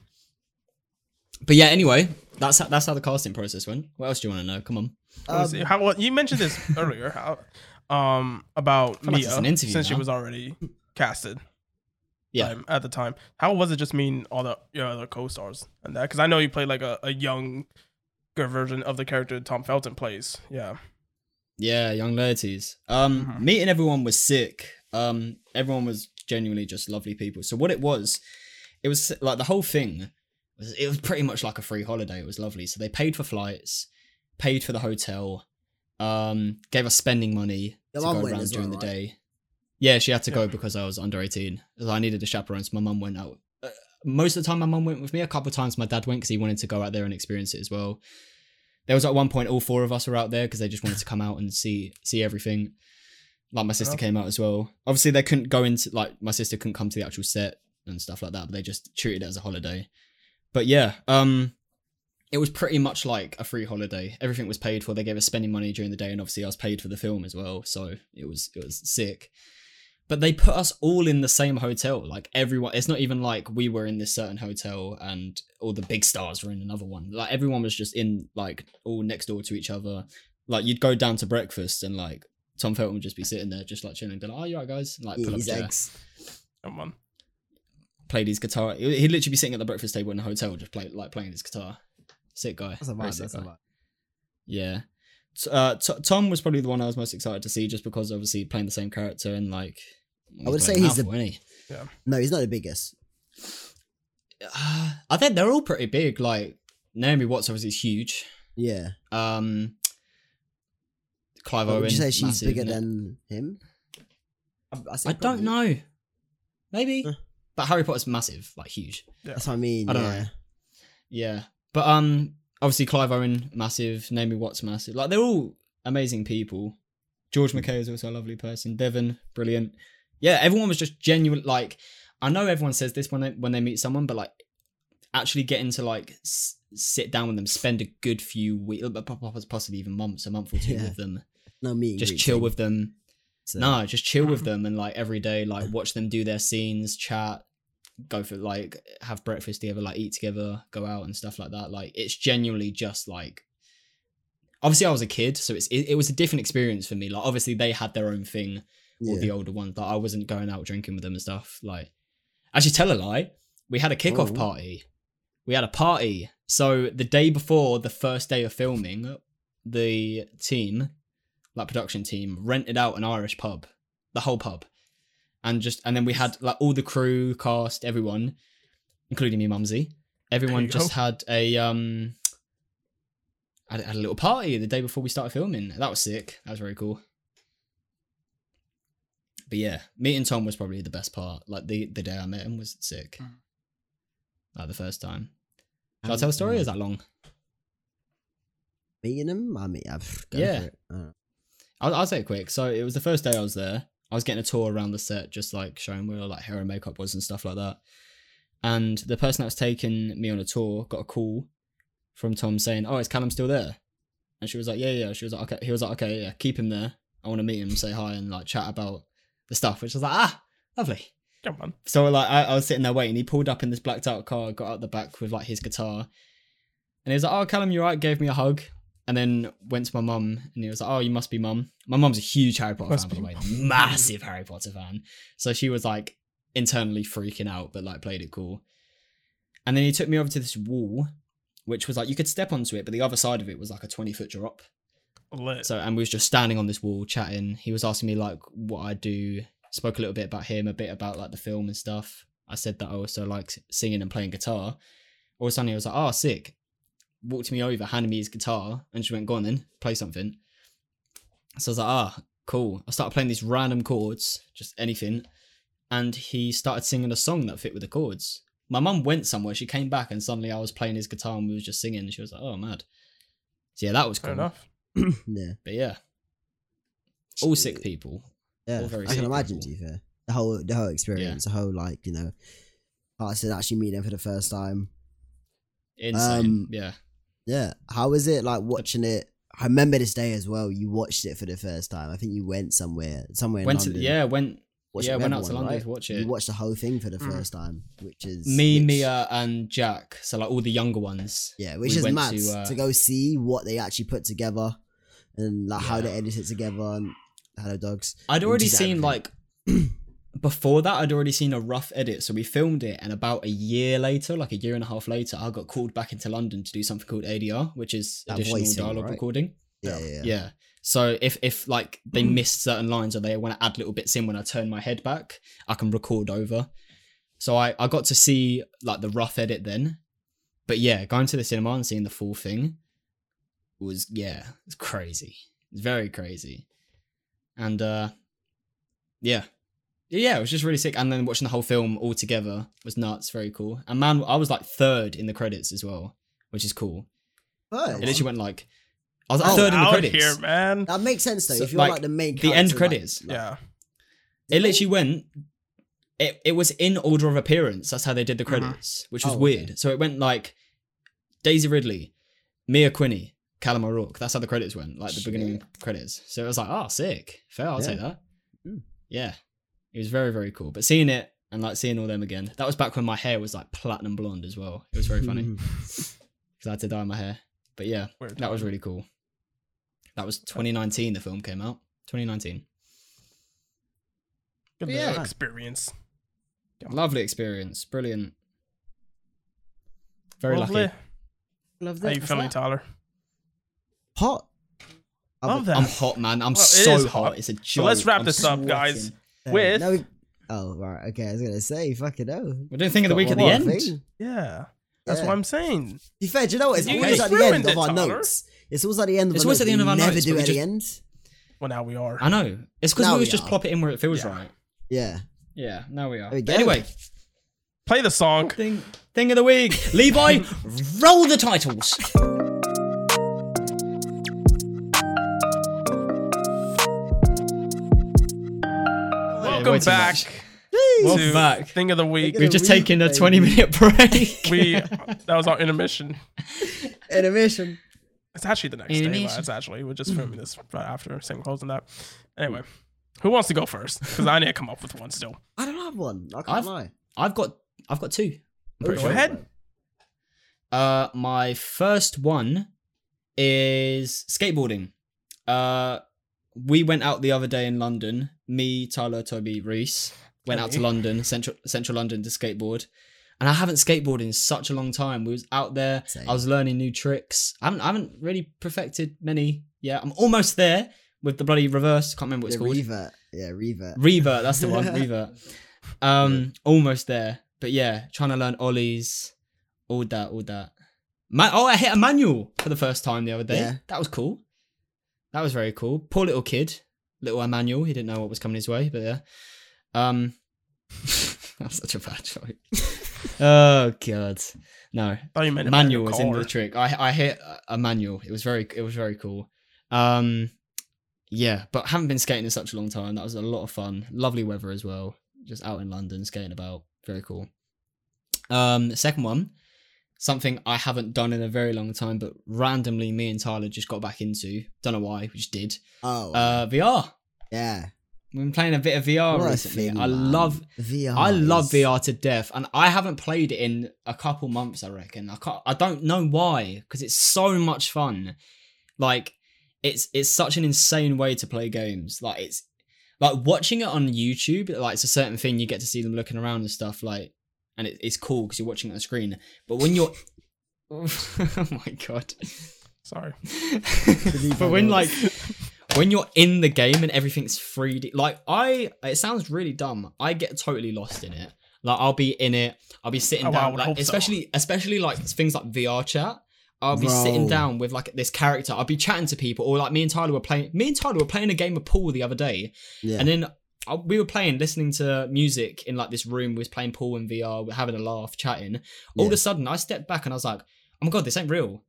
But yeah, anyway, that's how, that's how the casting process went. What else do you want to know? Come on. Um, How what you mentioned this [laughs] earlier? How um about feel like Mia it's an interview since she was already casted. Yeah. um, at the time, how was it just meeting all the your other co-stars and that? Because I know you played like a, a younger version of the character Tom Felton plays. Yeah. Yeah, young Laertes. Um, Mhm. meeting everyone was sick. Um, everyone was genuinely just lovely people. So what it was, it was like the whole thing was it was pretty much like a free holiday. It was lovely. So they paid for flights, paid for the hotel, um, gave us spending money Your to go around during well, the right? day. Yeah, she had to go Yeah. because I was under eighteen. So I needed a chaperone. So my mum went out. Uh, most of the time, my mum went with me. A couple of times, my dad went because he wanted to go out there and experience it as well. There was at one point all four of us were out there because they just wanted to come out and see see everything. Like my sister enough. came out as well. Obviously, they couldn't go into like my sister couldn't come to the actual set and stuff like that, but they just treated it as a holiday. But yeah, um, it was pretty much like a free holiday. Everything was paid for. They gave us spending money during the day, and obviously I was paid for the film as well, so it was it was sick. But they put us all in the same hotel. Like everyone, it's not even like we were in this certain hotel and all the big stars were in another one. Like everyone was just in like all next door to each other. Like you'd go down to breakfast and like Tom Felton would just be sitting there, just like chilling, be like, "Oh, you alright, guys?" And, like pull up his eggs. Come on. Played his guitar. He- He'd literally be sitting at the breakfast table in a hotel, just play like playing his guitar. Sick guy. That's a Very vibe. sick That's a guy. vibe. Yeah. Uh, T- Tom was probably the one I was most excited to see, just because obviously playing the same character and like. I would say he's the- mouthful, isn't? No, he's not the biggest. Uh, I think they're all pretty big. Like Naomi Watts obviously is huge. Yeah. Um, Clive But Owen. would you say she's massive, bigger than him? I, I, I don't know. Maybe, Uh. But Harry Potter's massive, like huge. That's what I mean. I don't yeah. know. Yeah, but um, obviously Clive Owen, massive. Naomi Watts, massive. Like they're all amazing people. George MacKay is also a lovely person. Devon, brilliant. Yeah, everyone was just genuine. Like I know everyone says this when they when they meet someone, but like actually getting to like s- sit down with them, spend a good few weeks, possibly even months, a month or two Yeah. with them, No meet. just chill with them. So, No, just chill with [clears throat] them and like every day, like watch them do their scenes, chat, go for like have breakfast together, like eat together, go out and stuff like that. Like it's genuinely just like obviously I was a kid, so it's it, it was a different experience for me. Like obviously they had their own thing, all yeah. the older ones. Like I wasn't going out drinking with them and stuff. Like actually tell a lie, we had a kickoff Oh. party we had a party. So the day before the first day of filming, the team, like production team, rented out an Irish pub, the whole pub, and just and then we had like all the crew, cast, everyone, including me, Mumsy. Everyone just go. had a um, had, had a little party the day before we started filming. That was sick. That was very cool. But yeah, meeting Tom was probably the best part. Like the the day I met him was sick. Mm. Like the first time. Shall I tell a story? Or is that long? Meeting him? I mean, I've go Yeah. for it. Uh, I'll, I'll say it quick. So it was the first day I was there. I was getting a tour around the set, just like showing where like hair and makeup was and stuff like that. And the person that was taking me on a tour got a call from Tom saying, "Oh, is Calum still there?" And she was like, "Yeah, yeah." She was like, "Okay." He was like, "Okay, yeah, keep him there. I want to meet him, say hi, and like chat about the stuff." Which was like, "Ah, lovely." Come on. So like I, I was sitting there waiting. He pulled up in this blacked out car, got out the back with like his guitar, and he was like, "Oh, Calum, you're right?" Gave me a hug, and then went to my mum, and he was like, "Oh, you must be mum." My mum's a huge Harry Potter Must fan, by the way, [laughs] massive Harry Potter fan. So she was like internally freaking out, but like played it cool. And then he took me over to this wall, which was like you could step onto it, but the other side of it was like a twenty foot drop. Lit. So and we was just standing on this wall chatting. He was asking me like what I do. Spoke a little bit about him, a bit about like the film and stuff. I said that I also like singing and playing guitar. All of a sudden he was like, "Oh, sick!" Walked me over, handed me his guitar, and she went, "Go on then, play something." So I was like, "Ah, cool." I started playing these random chords, just anything, and he started singing a song that fit with the chords. My mum went somewhere. She came back, and suddenly I was playing his guitar, and we was just singing. And she was like, "Oh, mad." So yeah, that was Fair cool. enough. [clears throat] yeah. But yeah, all sick people. Yeah, All very I can sick imagine. people. To be fair, the whole the whole experience, the whole like you know, like I said, actually meeting them for the first time. Insane. Um, yeah. Yeah, how was it like watching it? I remember this day as well. You watched it for the first time. I think you went somewhere, somewhere in Went London. to yeah, went watched yeah, went out to London right? to watch it. You watched the whole thing for the Mm. first time, which is Me, which- Mia, and Jack. So like all the younger ones. Yeah, which we is mad to, to, uh, go see what they actually put together and like how they edited it together. And hello, dogs. I'd already seen everything. like [clears throat] before that. I'd already seen a rough edit. So we filmed it, and about a year later, like a year and a half later, I got called back into London to do something called ADR, which is That additional voicing, dialogue right? recording. Yeah, yeah, yeah. Yeah. So if if like they Mm. missed certain lines or they want to add little bits in when I turn my head back, I can record over. So I I got to see like the rough edit then, but yeah, going to the cinema and seeing the full thing was yeah, it's crazy. It's very crazy, and uh yeah. Yeah, it was just really sick. And then watching the whole film all together was nuts, very cool. And man, I was like third in the credits as well, which is cool. Third? It literally went like I was like Oh, third in the out credits. here, man. That makes sense though. So, if you're like, like, the main, the end character, like- credits. like- Yeah. It literally went. It it was in order of appearance. That's how they did the Mhm. credits, which was Oh, okay. weird. So it went like Daisy Ridley, Mia Quiney, Calum O'Rourke. That's how the credits went, like the beginning credits. So it was like, oh, sick, fair. I'll take that. Mm. Yeah, it was very very cool. But seeing it and like seeing all them again, that was back when my hair was like platinum blonde as well. It was very funny hmm. [laughs] because I had to dye my hair. But yeah, that was really cool. That was 2019. The film came out. 2019. Good Yeah. experience. Lovely experience. Brilliant. Very Lovely. lucky. Love How that. you What's feeling, that? Tyler? Hot. Love that. I'm hot, man. I'm Well, so is hot. hot. It's a joke. So let's wrap I'm this up, guys. Sweating. Uh, With- no, we- oh right, okay. I was gonna say, fucking hell. We're doing thing of the week at the end. thing. Yeah. That's Yeah. what I'm saying. To be fair, do you know what? It's You always at the end ruined of our Tyler. notes. It's always at the end of It's always at the end of We our never notes, do but we at the end. Well, now we are. I know. It's because we always we just plop it in where it feels Yeah. right. Yeah. Yeah, now we are. We anyway, Play the song. thing thing of the week. Levi, [laughs] roll the titles. Welcome back much. to Welcome back. Thing of the Week. Thing We've of just the week, taken a baby. 20 minute [laughs] break. We that was our intermission. Intermission. It's actually the next day. Intermission. Lads, actually, we're just filming this right after same close and that. Anyway, who wants to go first? Because I need to come up with one still. I don't have one. I can't I've- lie. I've got I've got two. I'm pretty Go sure. ahead. Uh, my first one is skateboarding. Uh, we went out the other day in London. Me, Tyler, Toby, Reese went out to London, central central London, to skateboard. and I haven't skateboarded in such a long time. We was out there. Same. I was learning new tricks. I haven't, I haven't really perfected many. Yeah, I'm almost there with the bloody reverse. Can't remember what it's The called. revert. Yeah, revert. Revert, that's the one. [laughs] Revert. Um, almost there. But yeah, trying to learn ollies, all that, all that. Man- oh, I hit a manual for the first time the other day. Yeah. That was cool. That was very cool. Poor little kid, little Emmanuel. He didn't know what was coming his way, but yeah. Um, [laughs] that's such a bad joke. oh god, no. thought you meant Manual was in the trick. I I hit a- a manual. It was very it was very cool. Um, yeah, but haven't been skating in such a long time. That was a lot of fun. Lovely weather as well. Just out in London skating about. Very cool. Um, second one, something I haven't done in a very long time, but randomly me and Tyler just got back into. Don't know why, we just did. Oh, Uh, VR. yeah. We've been playing a bit of VR What recently. thing, I man. love VR. I love VR to death, and I haven't played it in a couple months. I reckon. I can't. I don't know why, because it's so much fun. Like, it's it's such an insane way to play games. Like, it's like watching it on YouTube. Like, it's a certain thing. You get to see them looking around and stuff. Like, and it, it's cool because you're watching it on the screen. But when you're, [laughs] oh my god. Sorry. [laughs] but when like when you're in the game and everything's 3D, like I, it sounds really dumb. I get totally lost in it. Like I'll be in it, I'll be sitting Oh, down, would like, hope so. especially especially like things like VR chat. I'll be sitting down with like this character. I'll be chatting to people, or like me and Tyler were playing. Me and Tyler were playing a game of pool the other day, Yeah. and then we were playing, listening to music in like this room. We was playing pool in VR, we're having a laugh, chatting. All of a sudden, I stepped back and I was like, "Oh my god, this ain't real."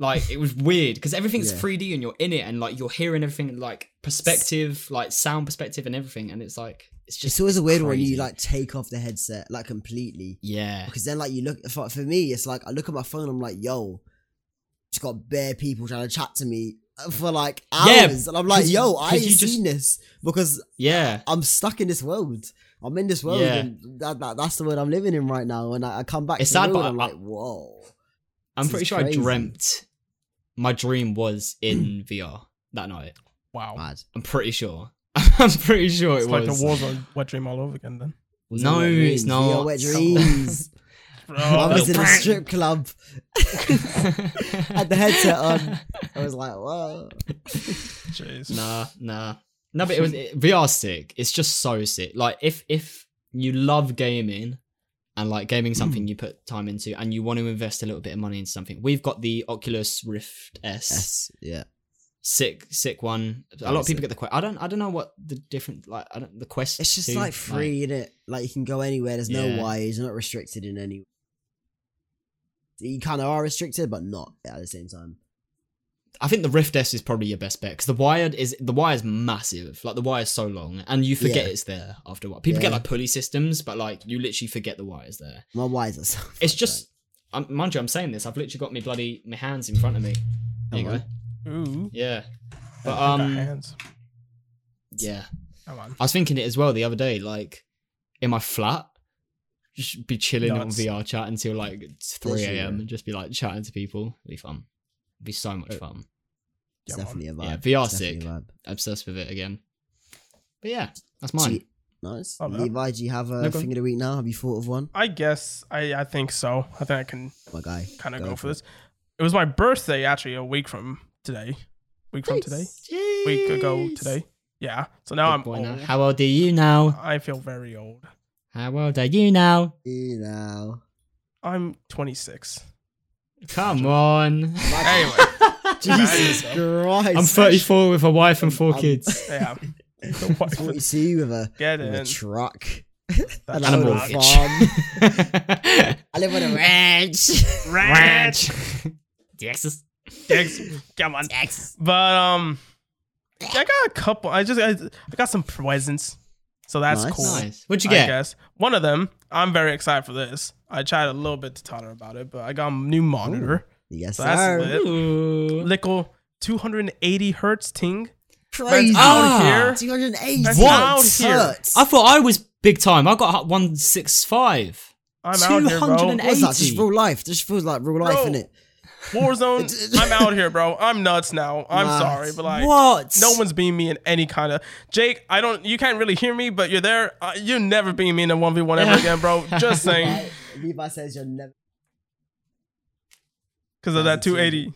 Like it was weird because everything's Yeah. 3D and you're in it, and like you're hearing everything, like perspective, like sound perspective, and everything. And it's like it's just it's always a weird one when you like take off the headset like completely yeah, because then like you look for, for me it's like I look at my phone I'm like yo just got bare people trying to chat to me for like hours Yeah, and I'm like, yo I ain't just- seen this because yeah. I'm stuck in this world I'm in this world Yeah. and that, that, that's the world I'm living in right now and I, I come back It's to sad, but I'm I- like whoa I'm pretty is sure I dreamt. My dream was in [clears throat] VR that night. Wow. mad I'm pretty sure. [laughs] I'm pretty sure It's it was like was. the Warzone wet dream all over again then. Was No, it's not. Yeah, wet dreams [laughs] [laughs] I was little in a strip club had the headset on I was like whoa jeez. Nah, nah. No, but it was it, VR sick. It's just so sick. Like if if you love gaming and like gaming [clears throat] something you put time into and you want to invest a little bit of money into something, we've got the Oculus Rift S. yes yeah Sick, sick one. A lot of people get the quest. I don't. I don't know what the different like. I don't. The quest. It's just 2, like free, in it? Like you can go anywhere. There's no wires. You're not restricted in any. You kind of are restricted, but not at the same time. I think the Rift S is probably your best bet because the wired is the wire's massive. Like the wire's so long, and you forget Yeah. it's there after a while. People get like pulley systems, but like you literally forget the wire's there. My wires are so. It's fucked just, um, mind you, I'm saying this. I've literally got me bloody my hands in front of me. There you go. Ooh. Yeah, but um, hands. yeah. Come on. I was thinking it as well the other day, like in my flat, just be chilling Nuts. on VR chat until like three a.m. and just be like chatting to people. It'd be fun. It'd be so much Uh, fun. It's definitely a vibe. Yeah, VR It's definitely sick. vibe. Obsessed with it again. But yeah, that's mine. Gee, Nice. Oh, yeah. Levi, do you have a No, thing of the week now? Have you thought of one? I guess I, I think so. I think I can My guy. kind of Go go, for for it. this. It was my birthday actually a week from today. Week from today. Week ago today. Yeah. So now I'm Big old. now. How old are you now? I feel very old. How old are you now? You know. I'm 26. Come on. Anyway, [laughs] Jesus Christ. I'm 34 with a wife and four Um, kids. [laughs] yeah. The wife would 42 with a, Get with a truck. That And And a I own mortgage. [laughs] I live on a ranch. Ranch. Texas. Dicks. Come on. Texas. But um, I got a couple. I just I, I got some presents, so that's Nice. cool. Nice. What'd you I get? guess one of them. I'm very excited for this. I chatted a little bit to Tyler about it, but I got a new monitor. Yes, So that's sir. lit. Ooh. Little 280 hertz ting. Crazy. out here. Ah. 280 That's What? out here. hertz. I thought I was big time. I got 165. I'm out here, bro. 280. What's that? Just real life. Just feels like real life, Bro. innit? Warzone, I'm out here, bro. I'm nuts now. I'm What? sorry, but like, what? no one's beating me in any kind of. Jake, I don't. You can't really hear me, but you're there. Uh, you never beat me in a one v one ever again, bro. [laughs] Just saying, Levi says you're never. because of that 280.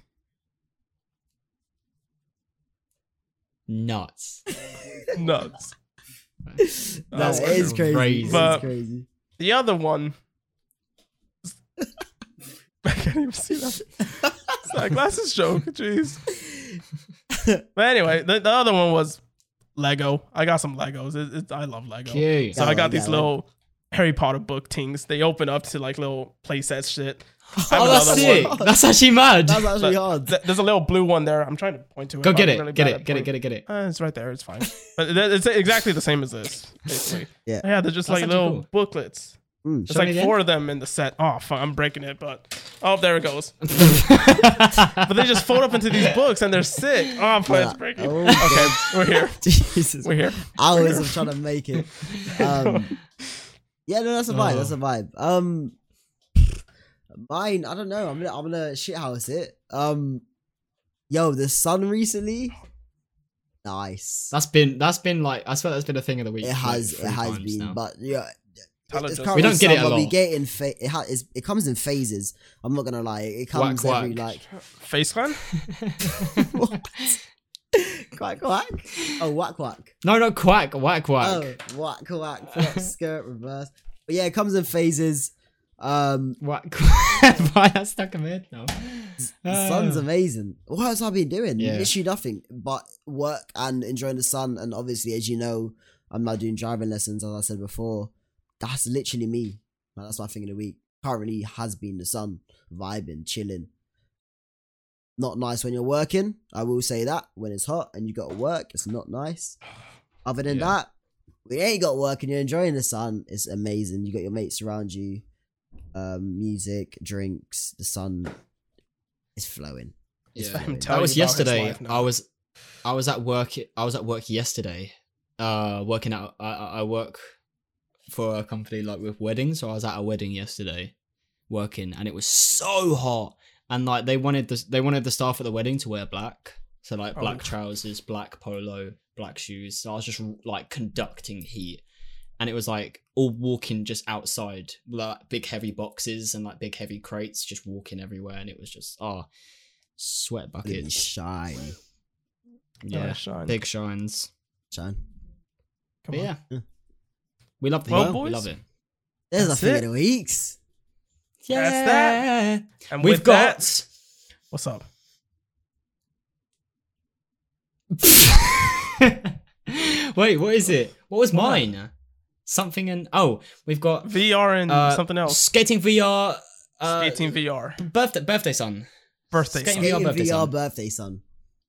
nuts. [laughs] Nuts. That That's is crazy. crazy. But- It's crazy. The other one. [laughs] I can't even see that. It's not a glasses joke. Jeez. But anyway, the, the other one was Lego. I got some Legos. It, it, I love Lego. Cute. So I got Yeah, these yeah, little Harry Potter book things. They open up to like little playset shit. [laughs] Oh, that's sick. one. That's actually mad. That's actually But hard. th- There's a little blue one there. I'm trying to point to it. Go get it. really get it. Get it. Get it. Get it. Uh, it's right there. It's fine. But it's exactly the same as this, basically. [laughs] Yeah. Yeah, they're just That's like little cool. booklets. Mm. It's like four of them in the set. Oh, fuck, I'm breaking it, but oh, there it goes. [laughs] But they just fold up into these books and they're sick. Oh, fuck, it's breaking. Oh, Okay, we're here. [laughs] Jesus. We're here. Hours of trying to make it. [laughs] Um, yeah, no, that's a vibe. That's a vibe. Um, mine, I don't know. I'm gonna, I'm gonna shit shithouse it. Um, yo, the sun recently. Nice. That's been that's been like I swear that's been a thing of the week. it has, three it has been, now. but yeah. Tyler It's We don't get it a summer, We get in fa- it, ha- it comes in phases. I'm not gonna lie. It comes Whack, every whack. like Face clan? what? [laughs] [laughs] quack quack. Oh whack whack. no, no, quack, whack, whack. Oh whack whack. Flip, skirt reverse. But yeah, it comes in phases. Um, quack. [laughs] Why that's stuck in my head now? the sun's Ah. amazing. What else have I been doing? Yeah. Literally nothing but work and enjoying the sun. And obviously, as you know, I'm now doing driving lessons, as I said before. That's literally me. Like, that's my thing in the week. Currently has been the sun, vibing, chilling. Not nice when you're working. I will say that when it's hot and you got to work, it's not nice. [sighs] Other than Yeah. that, when you ain't got work and you're enjoying the sun, it's amazing. You got your mates around you, um, music, drinks, the sun is flowing. It's Yeah. flowing. That was you about his yesterday. I was, I was at work. I was at work yesterday. Uh, working out. I, I I work for a company like with weddings, so I was at a wedding yesterday, working, and it was so hot. And like they wanted the they wanted the staff at the wedding to wear black, so like oh, black Oh. trousers, black polo, black shoes. So I was just like conducting heat, and it was like all walking just outside, like big heavy boxes and like big heavy crates, just walking everywhere, and it was just oh, sweat Look at buckets. shine, Yeah, Nice shine. big shines. shine. Come But on. yeah, Yeah. We love the Well, heat. We love it. There's That's a thing it. of the weeks. That's that. And We've with that- got. what's up? [laughs] Wait, what is it? What was What? mine? Something and oh, we've got VR and uh, something else. Skating VR. Uh, Skating VR. birthday birthday son. Birthday. skating son. VR birthday VR son. birthday son.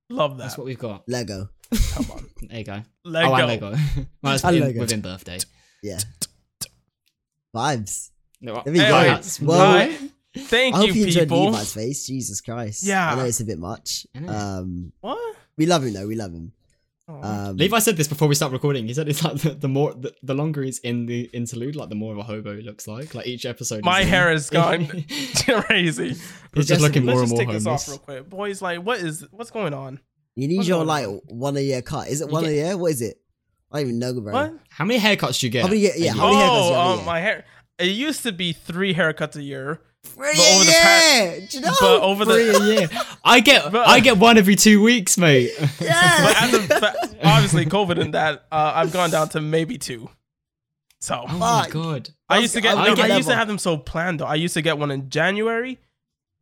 Love that. That's what we've got. Lego. Come on. [laughs] There you go. Lego. Oh, and Lego. [laughs] well, it's within, Lego. within birthday. Yeah. [laughs] Vibes. No, There we Hey, go. wait. that's Well, Hi. Thank I hope you, you enjoyed people. Levi's face. Jesus Christ. Yeah. I know it's a bit much. Um, What? we love him though. We love him. Aw. Um, Levi said this before we start recording. He said it's like the, the more the, the longer he's in the interlude, like the more of a hobo he looks like. Like each episode. My he's hair is gone [laughs] [laughs] crazy. He's just- just looking Let's more and just more take this off real quick. Boys, like, what is what's going on? you need What's your like on? one a year cut. Is it You one get- a year? What is it? I don't even know, bro. What? How many haircuts do you get? How many ye- a yeah, how many haircuts do you Oh, have um, my hair. It used to be three haircuts a year, But over the yeah, do you know? but over Three the a year. [laughs] I get But- I get one every two weeks, mate. yeah. but as of, fa- obviously COVID and that, uh, I've gone down to maybe two. So Oh my god. I used to get. I no, would I used to have them so planned though. I used to get one in January,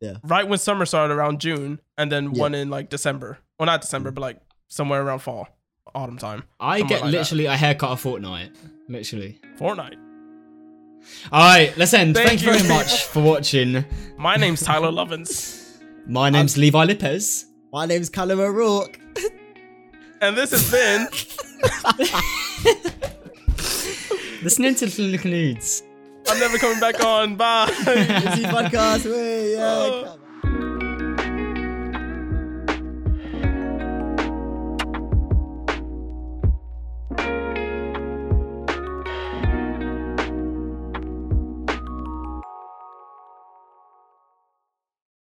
Yeah. right when summer started around June, and then Yeah. one in like December. Well, not December, but like somewhere around fall, autumn time. I get like that. literally a haircut a fortnight. Literally. Fortnight. All right, let's end. Thank Thank, you you. very much [laughs] for watching. My name's Tyler Lovins, My name's Levi Lopez. My name's Calum O'Rourke. [laughs] and this has been. [laughs] Listening to the Little Nudes. I'm never coming back on. Bye. Izzy podcast. Way, yeah. Oh. come-